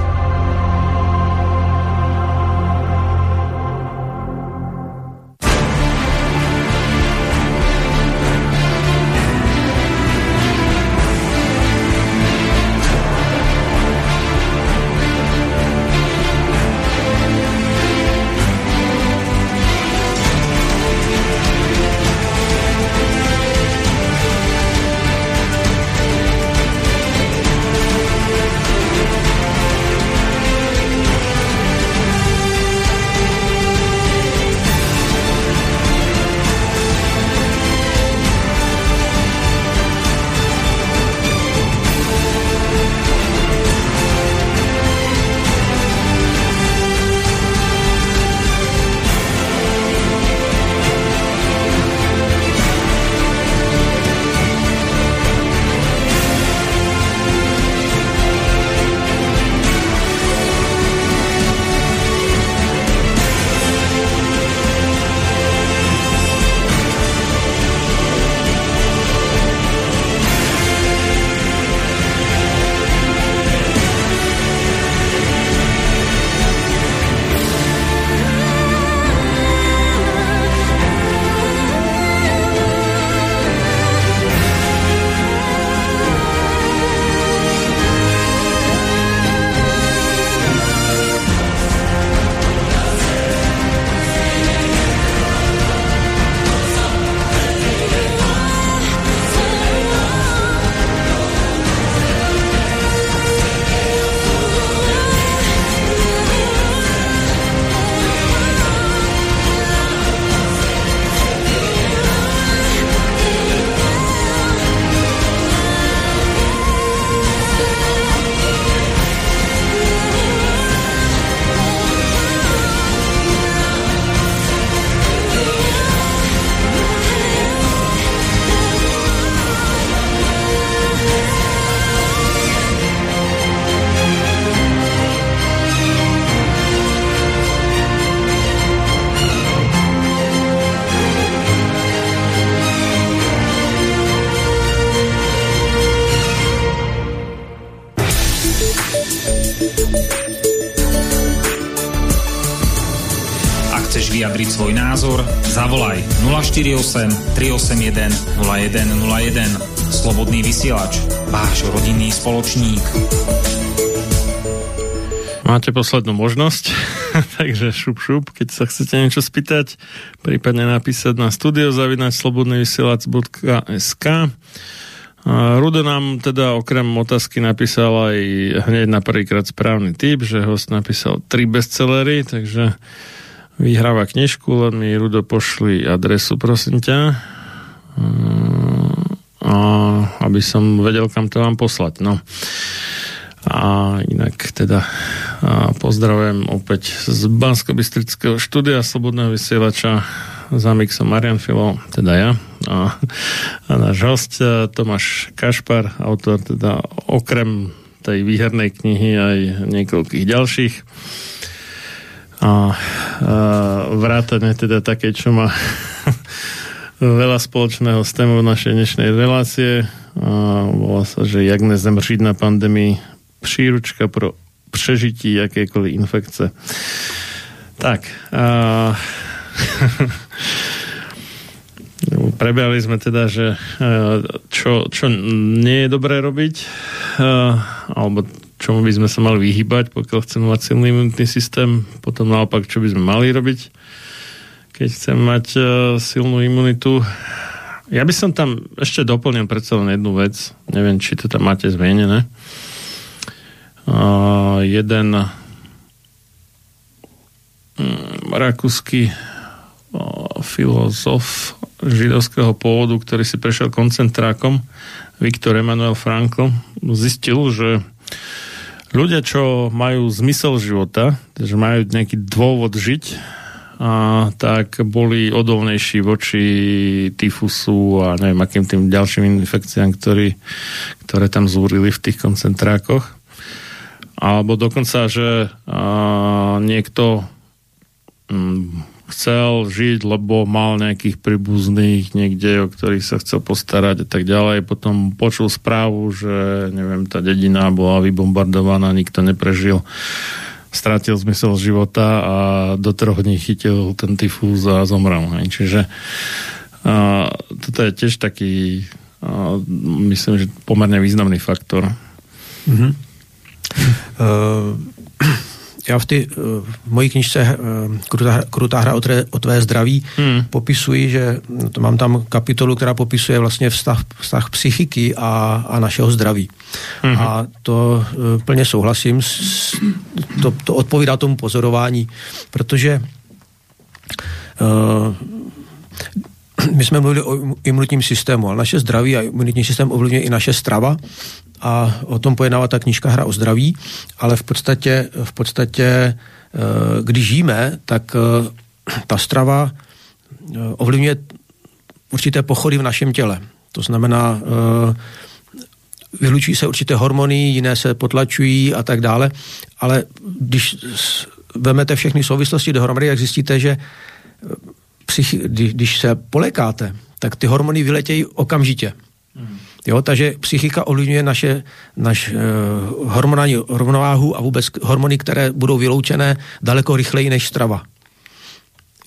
Zavolaj 048 381 0101. Slobodný vysielač. Váš rodinný spoločník. Máte poslednú možnosť, *laughs* takže šup šup, keď sa chcete niečo spýtať, prípadne napísať na studiozavinať.slobodnyvysielac.sk Rudo nám teda okrem otázky napísal aj hneď na prvýkrát správny typ, že host napísal tri bestsellery, takže vyhráva knižku, len mi Rudo pošli adresu, prosím ťa. Mm, a aby som vedel, kam to vám poslať. No. A inak teda a pozdravujem opäť z bansko štúdia Slobodného vysielača za mixom Marian Filo, teda ja a, a náš host e, Tomáš Kašpar, autor teda okrem tej výhernej knihy aj niekoľkých ďalších a, a vrátane teda také, čo má *laughs* veľa spoločného s témou našej dnešnej relácie. A volá sa, že jak nezemřít na pandemii příručka pro přežití jakékoliv infekce. Tak. A... *laughs* Prebrali sme teda, že čo, čo nie je dobré robiť, alebo čomu by sme sa mali vyhybať, pokiaľ chceme mať silný imunitný systém, potom naopak, čo by sme mali robiť, keď chceme mať uh, silnú imunitu. Ja by som tam ešte doplnil predsa len jednu vec, neviem, či to tam máte zmenené. Uh, jeden um, rakúsky uh, filozof židovského pôvodu, ktorý si prešiel koncentrákom, Viktor Emanuel Frankl, zistil, že ľudia, čo majú zmysel života, že majú nejaký dôvod žiť, a tak boli odolnejší voči tyfusu a neviem akým tým ďalším infekciám, ktorý, ktoré tam zúrili v tých koncentrákoch. Alebo dokonca, že a, niekto mm, chcel žiť, lebo mal nejakých príbuzných niekde, o ktorých sa chcel postarať a tak ďalej. Potom počul správu, že neviem, tá dedina bola vybombardovaná, nikto neprežil stratil zmysel života a do troch dní chytil ten tyfúz a zomrel. Hej. Čiže a, toto je tiež taký a, myslím, že pomerne významný faktor. Mm-hmm. *clears throat* Uh, já v, ty, v mojí knižce Krutá, krutá hra o, tvé, o tvé zdraví hmm. popisuji, že to mám tam kapitolu, která popisuje vlastně vztah, vztah psychiky a, a našeho zdraví. Hmm. A to plně souhlasím, s, to, to odpovídá tomu pozorování, protože uh, *clears throat* my jsme mluvili o imunitním systému, ale naše zdraví a imunitní systém ovlivňuje i naše strava a o tom pojednává ta knížka Hra o zdraví, ale v podstatě, v podstatě eh, když žijeme, tak eh, ta strava eh, ovlivňuje určité pochody v našem těle. To znamená, vylučují se určité hormony, jiné se potlačují a tak dále, ale když vemete všechny souvislosti dohromady, jak zjistíte, že psychi- když se polekáte, tak ty hormony vyletějí okamžitě. Mm. Jo, takže psychika ovlivňuje naše, naš uh, hormonální rovnováhu a vůbec hormony, které budou vyloučené daleko rychleji než strava.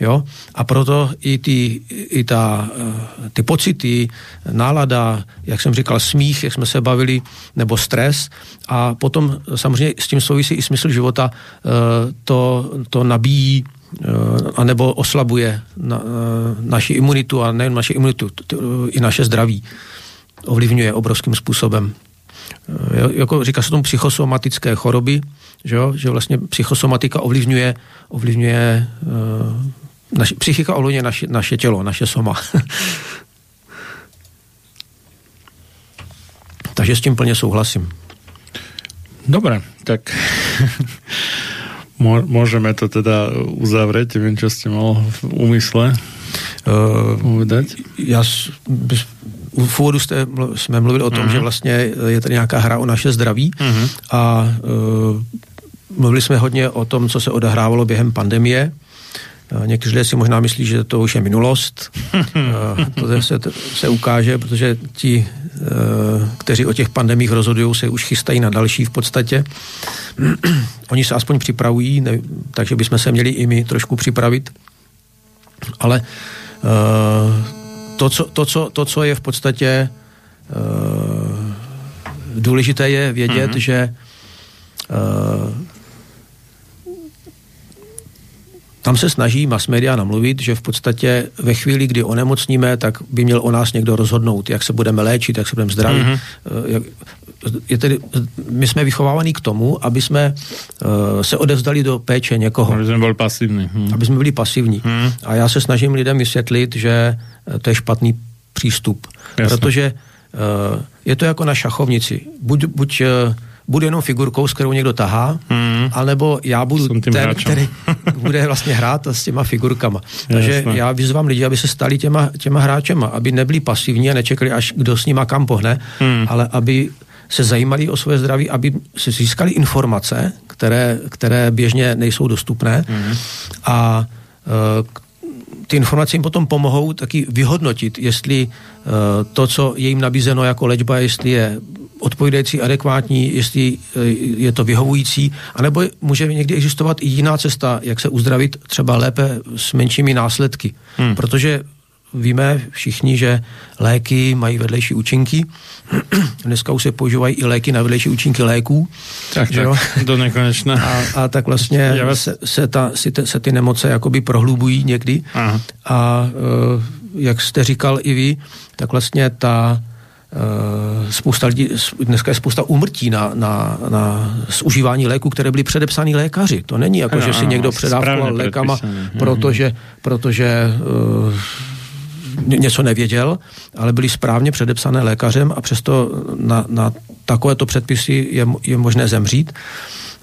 Jo? A proto i, ty, i ta, uh, ty pocity, nálada, jak jsem říkal, smích, jak jsme se bavili, nebo stres a potom samozřejmě s tím souvisí i smysl života, uh, to, to nabíjí anebo oslabuje na, naši imunitu a nejen naši imunitu, i naše zdraví ovlivňuje obrovským způsobem. E, jako říká se tomu psychosomatické choroby, že, jo? že vlastně psychosomatika ovlivňuje, ovlivňuje naši, psychika ovlivňuje naše, naše tělo, naše soma. *laughs* Takže s tím plně souhlasím. Dobre, tak môžeme to teda uzavrieť. Neviem, čo ste mal v úmysle uh, povedať. Ja v úvodu jste, jsme mluvili o tom, uh-huh. že vlastně je tady nějaká hra o naše zdraví uh-huh. a uh, mluvili jsme hodně o tom, co se odehrávalo během pandemie. Někteří lidé si možná myslí, že to už je minulost. to se, se ukáže, protože ti, kteří o těch pandemích rozhodují, se už chystají na další v podstatě. *clears throat* Oni se aspoň připravují, ne, takže bychom se měli i my trošku připravit. Ale to, co, to, co, to, co je v podstatě důležité, je vědět, mm-hmm. že uh, tam se snaží mass media namluvit, že v podstatě ve chvíli, kdy onemocníme, tak by měl o nás někdo rozhodnout, jak se budeme léčit, jak se budeme zdravit. Mm-hmm. Jak, je tedy, my jsme vychovávaní k tomu, aby jsme uh, se odevzdali do péče někoho. Aby jsme byli pasivní. Hmm. Aby jsme byli pasivní. Hmm. A já se snažím lidem vysvětlit, že to je špatný přístup. Jasne. Protože uh, je to jako na šachovnici. Buď, buď uh, budu jenom figurkou, s kterou někdo tahá, hmm. anebo já budu ten, hráčem. který *laughs* bude vlastně hrát s těma figurkama. Takže Jasne. já vyzvám lidi, aby se stali těma, těma hráčema, aby nebyli pasivní a nečekali, až kdo s nima kam pohne, hmm. ale aby se zajímali o své zdraví, aby se získali informace, které, které běžně nejsou dostupné mm. a e, ty informace jim potom pomohou taky vyhodnotit, jestli e, to, co je jim nabízeno jako léčba, jestli je odpovídající, adekvátní, jestli e, je to vyhovující, anebo může někdy existovat i jiná cesta, jak se uzdravit třeba lépe s menšími následky. Hmm. Protože víme všichni, že léky mají vedlejší účinky. *clears throat* Dneska už se používají i léky na vedlejší účinky léků. Tak, že tak, *laughs* do nekonečna. A, a tak vlastně se, se, ta, si te, se ty nemoce jakoby prohlubují někdy. Aha. A uh, jak jste říkal i vy, tak vlastně ta spousta lidí, dneska je spousta úmrtí na, na, na užívání léků, které byly předepsány lékaři. To není jako, ano, že si někdo předával lékama, protože, protože uh, něco nevěděl, ale byly správně předepsané lékařem a přesto na, na takovéto předpisy je, je možné zemřít.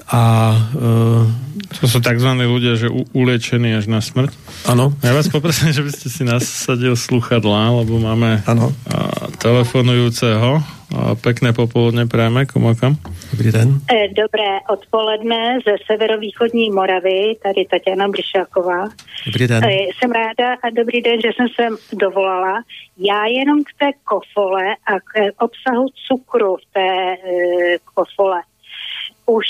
A, uh, to jsou takzvaní lidé, že u, ulečení až na smrt. Ano. Já vás poprosím, že byste si nasadil sluchadla, lebo máme ano. Uh, telefonujúceho A pekné popoludne prajeme, komakam. Dobrý den. Eh, dobré odpoledne ze severovýchodní Moravy, tady Tatiana Bryšáková. Dobrý den. Eh, Jsem ráda a dobrý den, že jsem se dovolala. Já jenom k té kofole a k obsahu cukru v té e, kofole. Už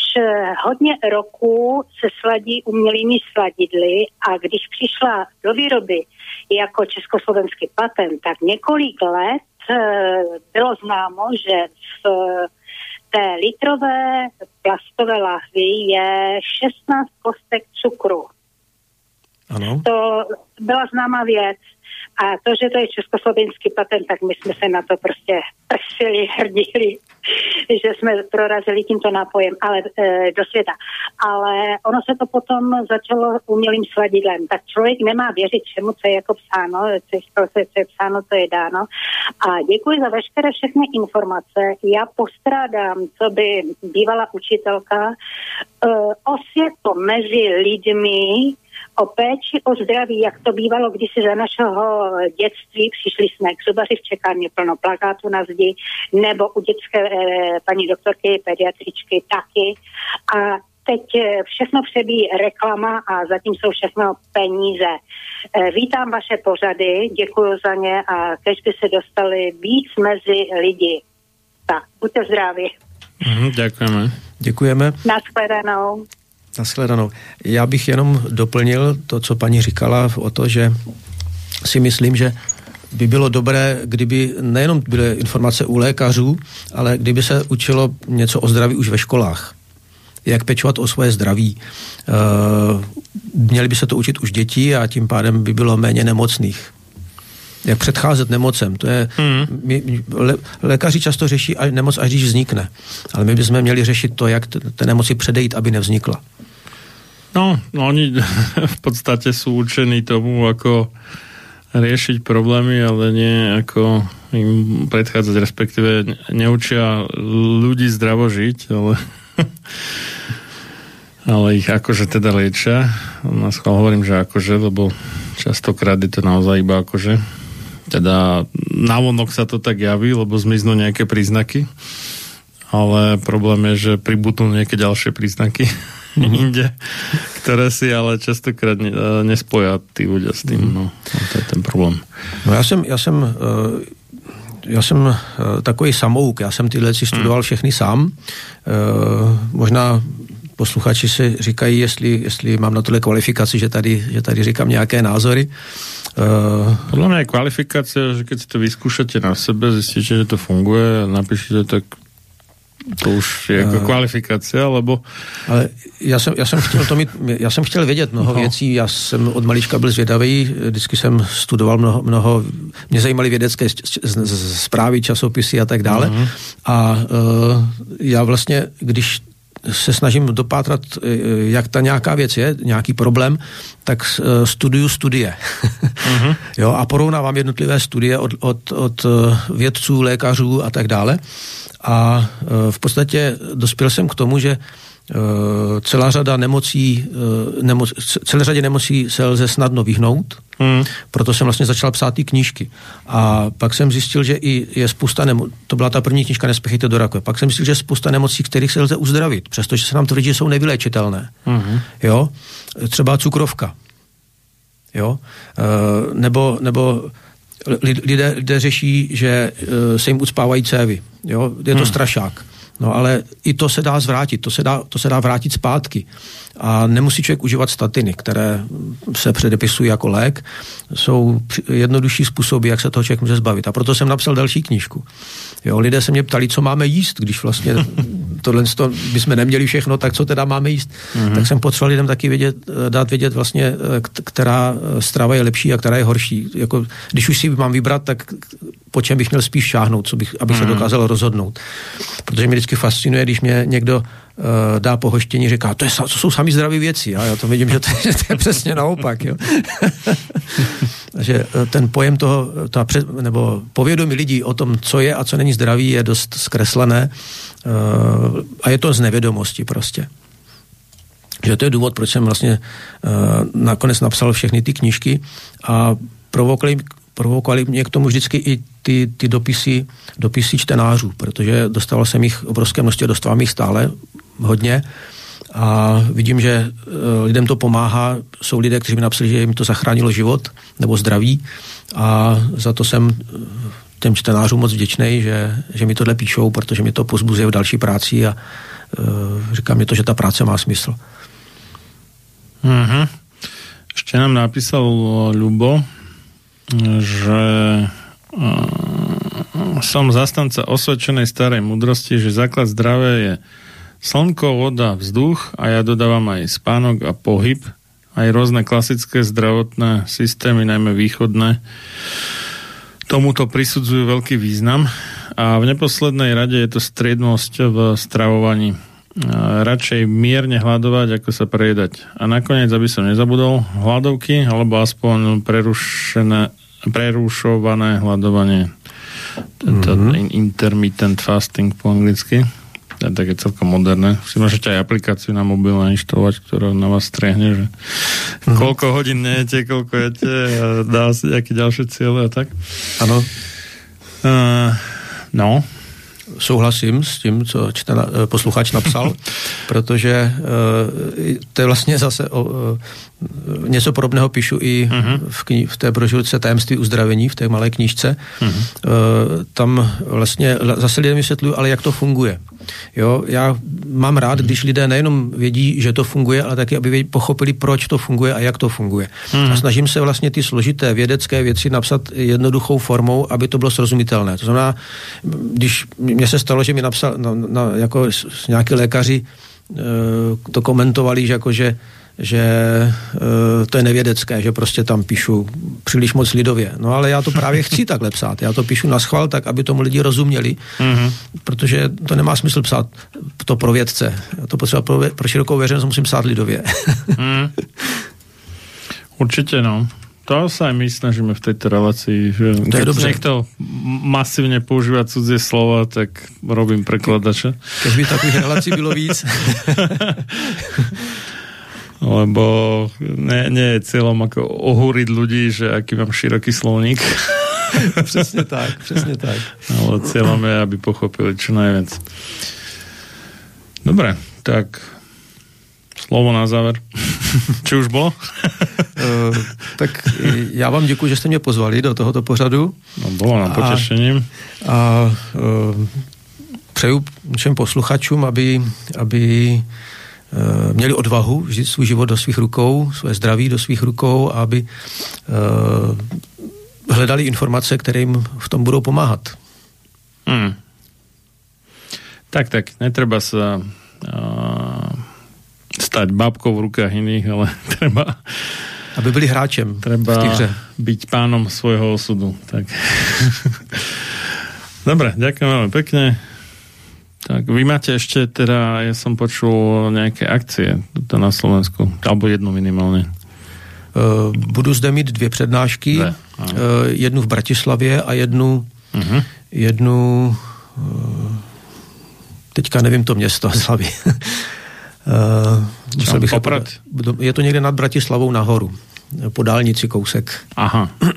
hodně roků se sladí umělými sladidly a když přišla do výroby jako československý patent, tak několik let e, bylo známo, že v té litrové plastové lahvi je 16 kostek cukru. Ano. To byla známá věc. A to, že to je československý patent, tak my jsme se na to prostě prsili, *laughs* hrdili, že jsme prorazili tímto nápojem ale, e, do světa. Ale ono se to potom začalo umělým sladidlem. Tak člověk nemá věřit všemu, co je jako psáno, co je, co je psáno, to je dáno. A děkuji za veškeré všechny informace. Já postrádám, co by bývala učitelka, e, osvětu mezi lidmi, o péči o zdraví, jak to bývalo kdysi za našeho dětství, přišli jsme k zubaři v čekárně plno plakátu na zdi, nebo u dětské e, paní doktorky, pediatričky taky. A teď eh, všechno přebí reklama a zatím jsou všechno peníze. E, vítám vaše pořady, děkuji za ně a kež by se dostali víc mezi lidi. Tak, buďte zdraví. Mhm, ďakujeme. Děkujeme. Naschledanou. Naschledanou. Já bych jenom doplnil to, co paní říkala o to, že si myslím, že by bylo dobré, kdyby nejenom byly informace u lékařů, ale kdyby se učilo něco o zdraví už ve školách. Jak pečovat o svoje zdraví. E, měli by se to učit už děti a tím pádem by bylo méně nemocných. Jak předcházet nemocem. To je, Mhm. my, le, lékaři často řeší až, nemoc, až když vznikne. Ale my bychom měli řešit to, jak té nemoci předejít, aby nevznikla. No, no oni *laughs* v podstate sú učení tomu, ako riešiť problémy, ale nie ako im predchádzať, respektíve neučia ľudí zdravo žiť, ale, *laughs* ale ich akože teda liečia. Na schvál hovorím, že akože, lebo častokrát je to naozaj iba akože teda navonok sa to tak javí, lebo zmiznú nejaké príznaky, ale problém je, že pribudnú nejaké ďalšie príznaky *laughs* inde, ktoré si ale častokrát e, nespoja tí ľudia s tým. No, a to je ten problém. No já jsem, já jsem, eh, já jsem eh, takový samouk, já jsem tyhle si studoval všechny sám. Možná posluchači si říkají, jestli, jestli mám na tohle kvalifikaci, že tady, že tady říkám nějaké názory. Eh, Podľa mňa je kvalifikácia, že keď si to vyskúšate na sebe, zistíte, že to funguje napíšete, tak to už je jako kvalifikácia, lebo Ale já jsem, já jsem chtěl to mít, já jsem chtěl vědět mnoho No. věcí, já jsem od malička byl zvědavý, vždycky jsem studoval mnoho, mnoho mě zajímaly vědecké z- z- z- zprávy, časopisy a tak dále. Mhm. A uh, já vlastně, když se snažím dopátrat, eh, jak ta nějaká věc je, nějaký problém, tak eh, studuju studie. Mhm. *laughs* jo, a porovnávám jednotlivé studie od, od, od vědců, lékařů a tak dále. A v podstatě dospěl jsem k tomu, že celá řada nemocí, eh, nemoc, celé řadě nemocí se lze snadno vyhnout, Hmm. proto jsem vlastně začal psát ty knížky. A pak jsem zjistil, že i je spousta nemocí, to byla ta první knížka Nespěchejte do rakve, pak jsem zjistil, že je spousta nemocí, kterých se lze uzdravit, přestože se nám tvrdí, že jsou nevyléčitelné. Mhm. Jo? Třeba cukrovka. Jo? E, nebo, nebo li- lidé, lidé řeší, že se jim ucpávají cévy. Jo? Je to hmm. strašák. No ale i to se dá zvrátit, to se dá, to se dá vrátit zpátky. A nemusí člověk užívat statiny, které se předepisují jako lék. Jsou jednodušší způsoby, jak se toho člověk může zbavit. A proto jsem napsal další knížku. Jo, lidé se mě ptali, co máme jíst, když vlastně tohle to bychom neměli všechno, tak co teda máme jíst. Mm-hmm. Tak jsem potřeboval lidem taky vědět, eh, dát vědět vlastně, eh, která eh, strava je lepší a která je horší. Jako, když už si mám vybrat, tak po čem bych měl spíš šáhnout, co bych, abych mm-hmm. se dokázal rozhodnout. Protože mě vždycky fascinuje, když mě někdo dá pohoštění, říká, to, je, to jsou sami zdraví věci. A já to vidím, že to, je- *laughs* že to je přesně naopak. Jo. *laughs* že eh, ten pojem toho, ta před, nebo povědomí lidí o tom, co je a co není zdraví, je dost zkreslené uh, a je to z nevědomosti prostě. Že to je důvod, proč jsem vlastně nakonec napsal všechny ty knížky a provokovali, provokovali mě k tomu vždycky i ty, ty dopisy, dopisy čtenářů, protože dostával jsem jich obrovské množství, dostávám jich stále hodně a vidím, že eh, lidem to pomáhá. Jsou lidé, kteří mi napsali, že jim to zachránilo život nebo zdraví a za to jsem eh, těm čtenářům moc vděčný, že, že mi tohle píšou, protože mi to pozbuzuje v další práci a uh, říká mi to, že ta práce má smysl. Mm-hmm. Ešte nám napísal Ľubo, že uh, som zastanca osvedčenej starej mudrosti, že základ zdravia je slnko, voda, vzduch a ja dodávam aj spánok a pohyb, aj rôzne klasické zdravotné systémy, najmä východné, tomuto prisudzujú veľký význam a v neposlednej rade je to striednosť v stravovaní. Radšej mierne hľadovať, ako sa prejedať. A nakoniec, aby som nezabudol, hľadovky alebo aspoň prerušené, prerušované hľadovanie. Tento mm-hmm. intermittent fasting po anglicky také celkom moderné. Si môžete aj aplikáciu na mobil nainštalovať, ktorá na vás strehne, že mm. koľko hodín nejete, koľko jete a dá si nejaké ďalšie cieľe a tak. Ano. Uh, no, souhlasím s tím, co čtena, eh, posluchač napsal, *laughs* protože uh, to je vlastně zase o, něco podobného píšu i uh-huh. v, kni- v té brožurce Tajemství uzdravení, v té malé knížce. Uh-huh. Uh, tam vlastně zase lidem vysvětluju, ale jak to funguje. Jo, já mám rád, když lidé nejenom vědí, že to funguje, ale taky, aby pochopili, proč to funguje a jak to funguje. Hmm. A snažím se vlastně ty složité vědecké věci napsat jednoduchou formou, aby to bylo srozumitelné. To znamená, když mně se stalo, že mi napsal, na, na, jako nějaký lékaři e, to komentovali, že jako, že že e, to je nevědecké, že prostě tam píšu příliš moc lidově. No ale já to *laughs* právě chci takhle psát. Já to píšu na schvál tak, aby tomu lidi rozuměli, mm-hmm. protože to nemá smysl psát to pro vědce. Já to potřeba pro, pro širokou veřejnost musím psát lidově. *laughs* mm. Určitě no. To sa aj my snažíme v tejto relácii. Že to je dobře. niekto masívne používa cudzie slova, tak robím prekladače. Keď by takových relácií bylo víc. *laughs* lebo nie, nie je cieľom ako ohúriť ľudí, že aký mám široký slovník. *laughs* přesně tak, přesně tak. Ale cieľom je, aby pochopili čo najviac. Dobre, tak slovo na záver. *laughs* Či už bylo? uh, tak já vám děkuji, že jste mě pozvali do tohoto pořadu. No, bylo nám potěšením. A, a uh, přeju všem posluchačům, aby, aby měli odvahu vzít svůj život do svých rukou, své zdraví do svých rukou, aby uh, hledali informace, které jim v tom budou pomáhat. Hmm. Tak, tak, netreba sa uh, stať babkou v rukách iných, ale *laughs* treba aby byli hráčem treba byť pánom svojho osudu. Tak. *laughs* Dobre, ďakujem veľmi pekne. Tak vy máte ešte teda, ja som počul nejaké akcie na Slovensku, alebo jednu minimálně. Uh, budu zde mít dvě přednášky, uh, jednu v Bratislavě a jednu, uh-huh. jednu uh, teďka nevím to město *laughs* hlavy. uh, bych je to někde nad Bratislavou nahoru, po dálnici kousek. Aha, uh,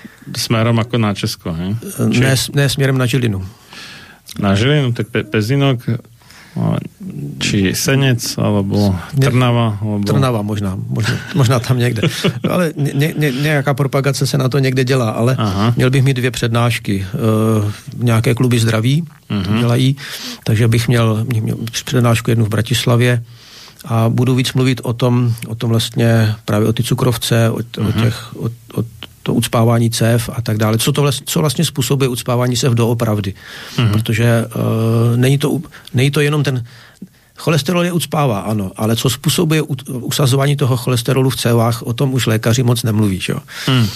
*clears throat* směrem jako na Česko, he? Ne, ne, směrem na Žilinu na Žilinu, tak Pe- Pezinok, či Senec, alebo Trnava. Alebo... Trnava možná, možná, možná tam někde. *laughs* ale ně, ně, nějaká propagace se na to někde dělá, ale Aha. měl bych mít dvě přednášky. Uh, nějaké kluby zdraví uh-huh. dělají, takže bych měl, měl přednášku jednu v Bratislavě a budu víc mluvit o tom, o tom vlastně právě o ty cukrovce, o, uh-huh. o těch, o, o to ucpávání cév a tak dále. Co, to vlastně, co vlastně způsobuje ucpávání cév doopravdy. Mm-hmm. Protože uh, není, to, není to jenom ten... Cholesterol je ucpává, ano, ale co způsobuje usazování toho cholesterolu v cévách, o tom už lékaři moc nemluví. Čo? Mm.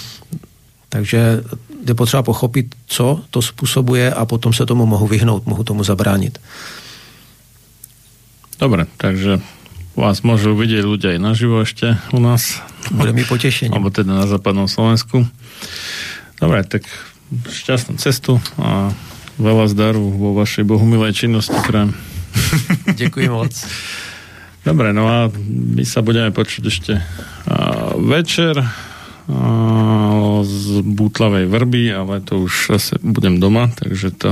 Takže je potřeba pochopit, co to způsobuje a potom se tomu mohu vyhnout, mohu tomu zabránit. Dobre, takže vás môžu vidieť ľudia aj naživo ešte u nás. Bude mi potešenie. Alebo teda na západnom Slovensku. Dobre, tak šťastnú cestu a veľa zdaru vo vašej bohumilej činnosti. Prajem. *laughs* Ďakujem moc. Dobre, no a my sa budeme počuť ešte večer, z bútlavej vrby, ale to už zase budem doma, takže to,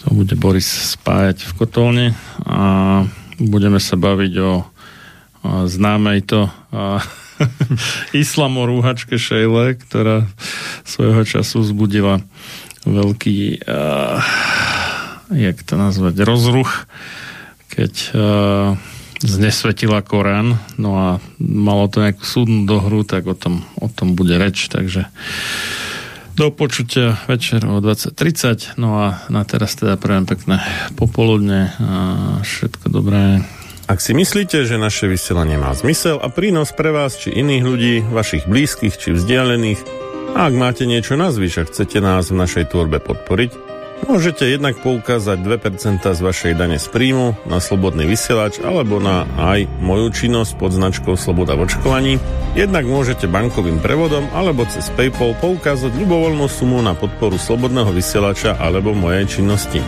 to bude Boris spájať v kotolne a budeme sa baviť o, o známej to a, *laughs* islamorúhačke Šejle, ktorá svojho času zbudila veľký uh, jak to nazvať, rozruch, keď uh, znesvetila Korán, no a malo to nejakú súdnu dohru, tak o tom, o tom bude reč, takže do počutia večer o 20.30, no a na teraz teda prajem pekné popoludne a všetko dobré. Ak si myslíte, že naše vysielanie má zmysel a prínos pre vás či iných ľudí, vašich blízkych či vzdialených, a ak máte niečo na zvyš a chcete nás v našej tvorbe podporiť, Môžete jednak poukázať 2% z vašej dane z príjmu na slobodný vysielač alebo na aj moju činnosť pod značkou Sloboda v očkovaní. Jednak môžete bankovým prevodom alebo cez PayPal poukázať ľubovoľnú sumu na podporu slobodného vysielača alebo mojej činnosti.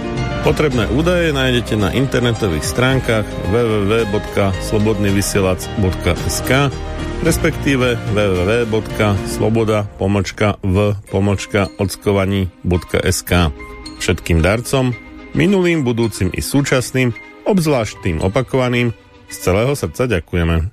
Potrebné údaje nájdete na internetových stránkach www.slobodnyvysielac.sk respektíve www.sloboda-v-ockovaní.sk Všetkým darcom, minulým, budúcim i súčasným, obzvlášť tým opakovaným, z celého srdca ďakujeme.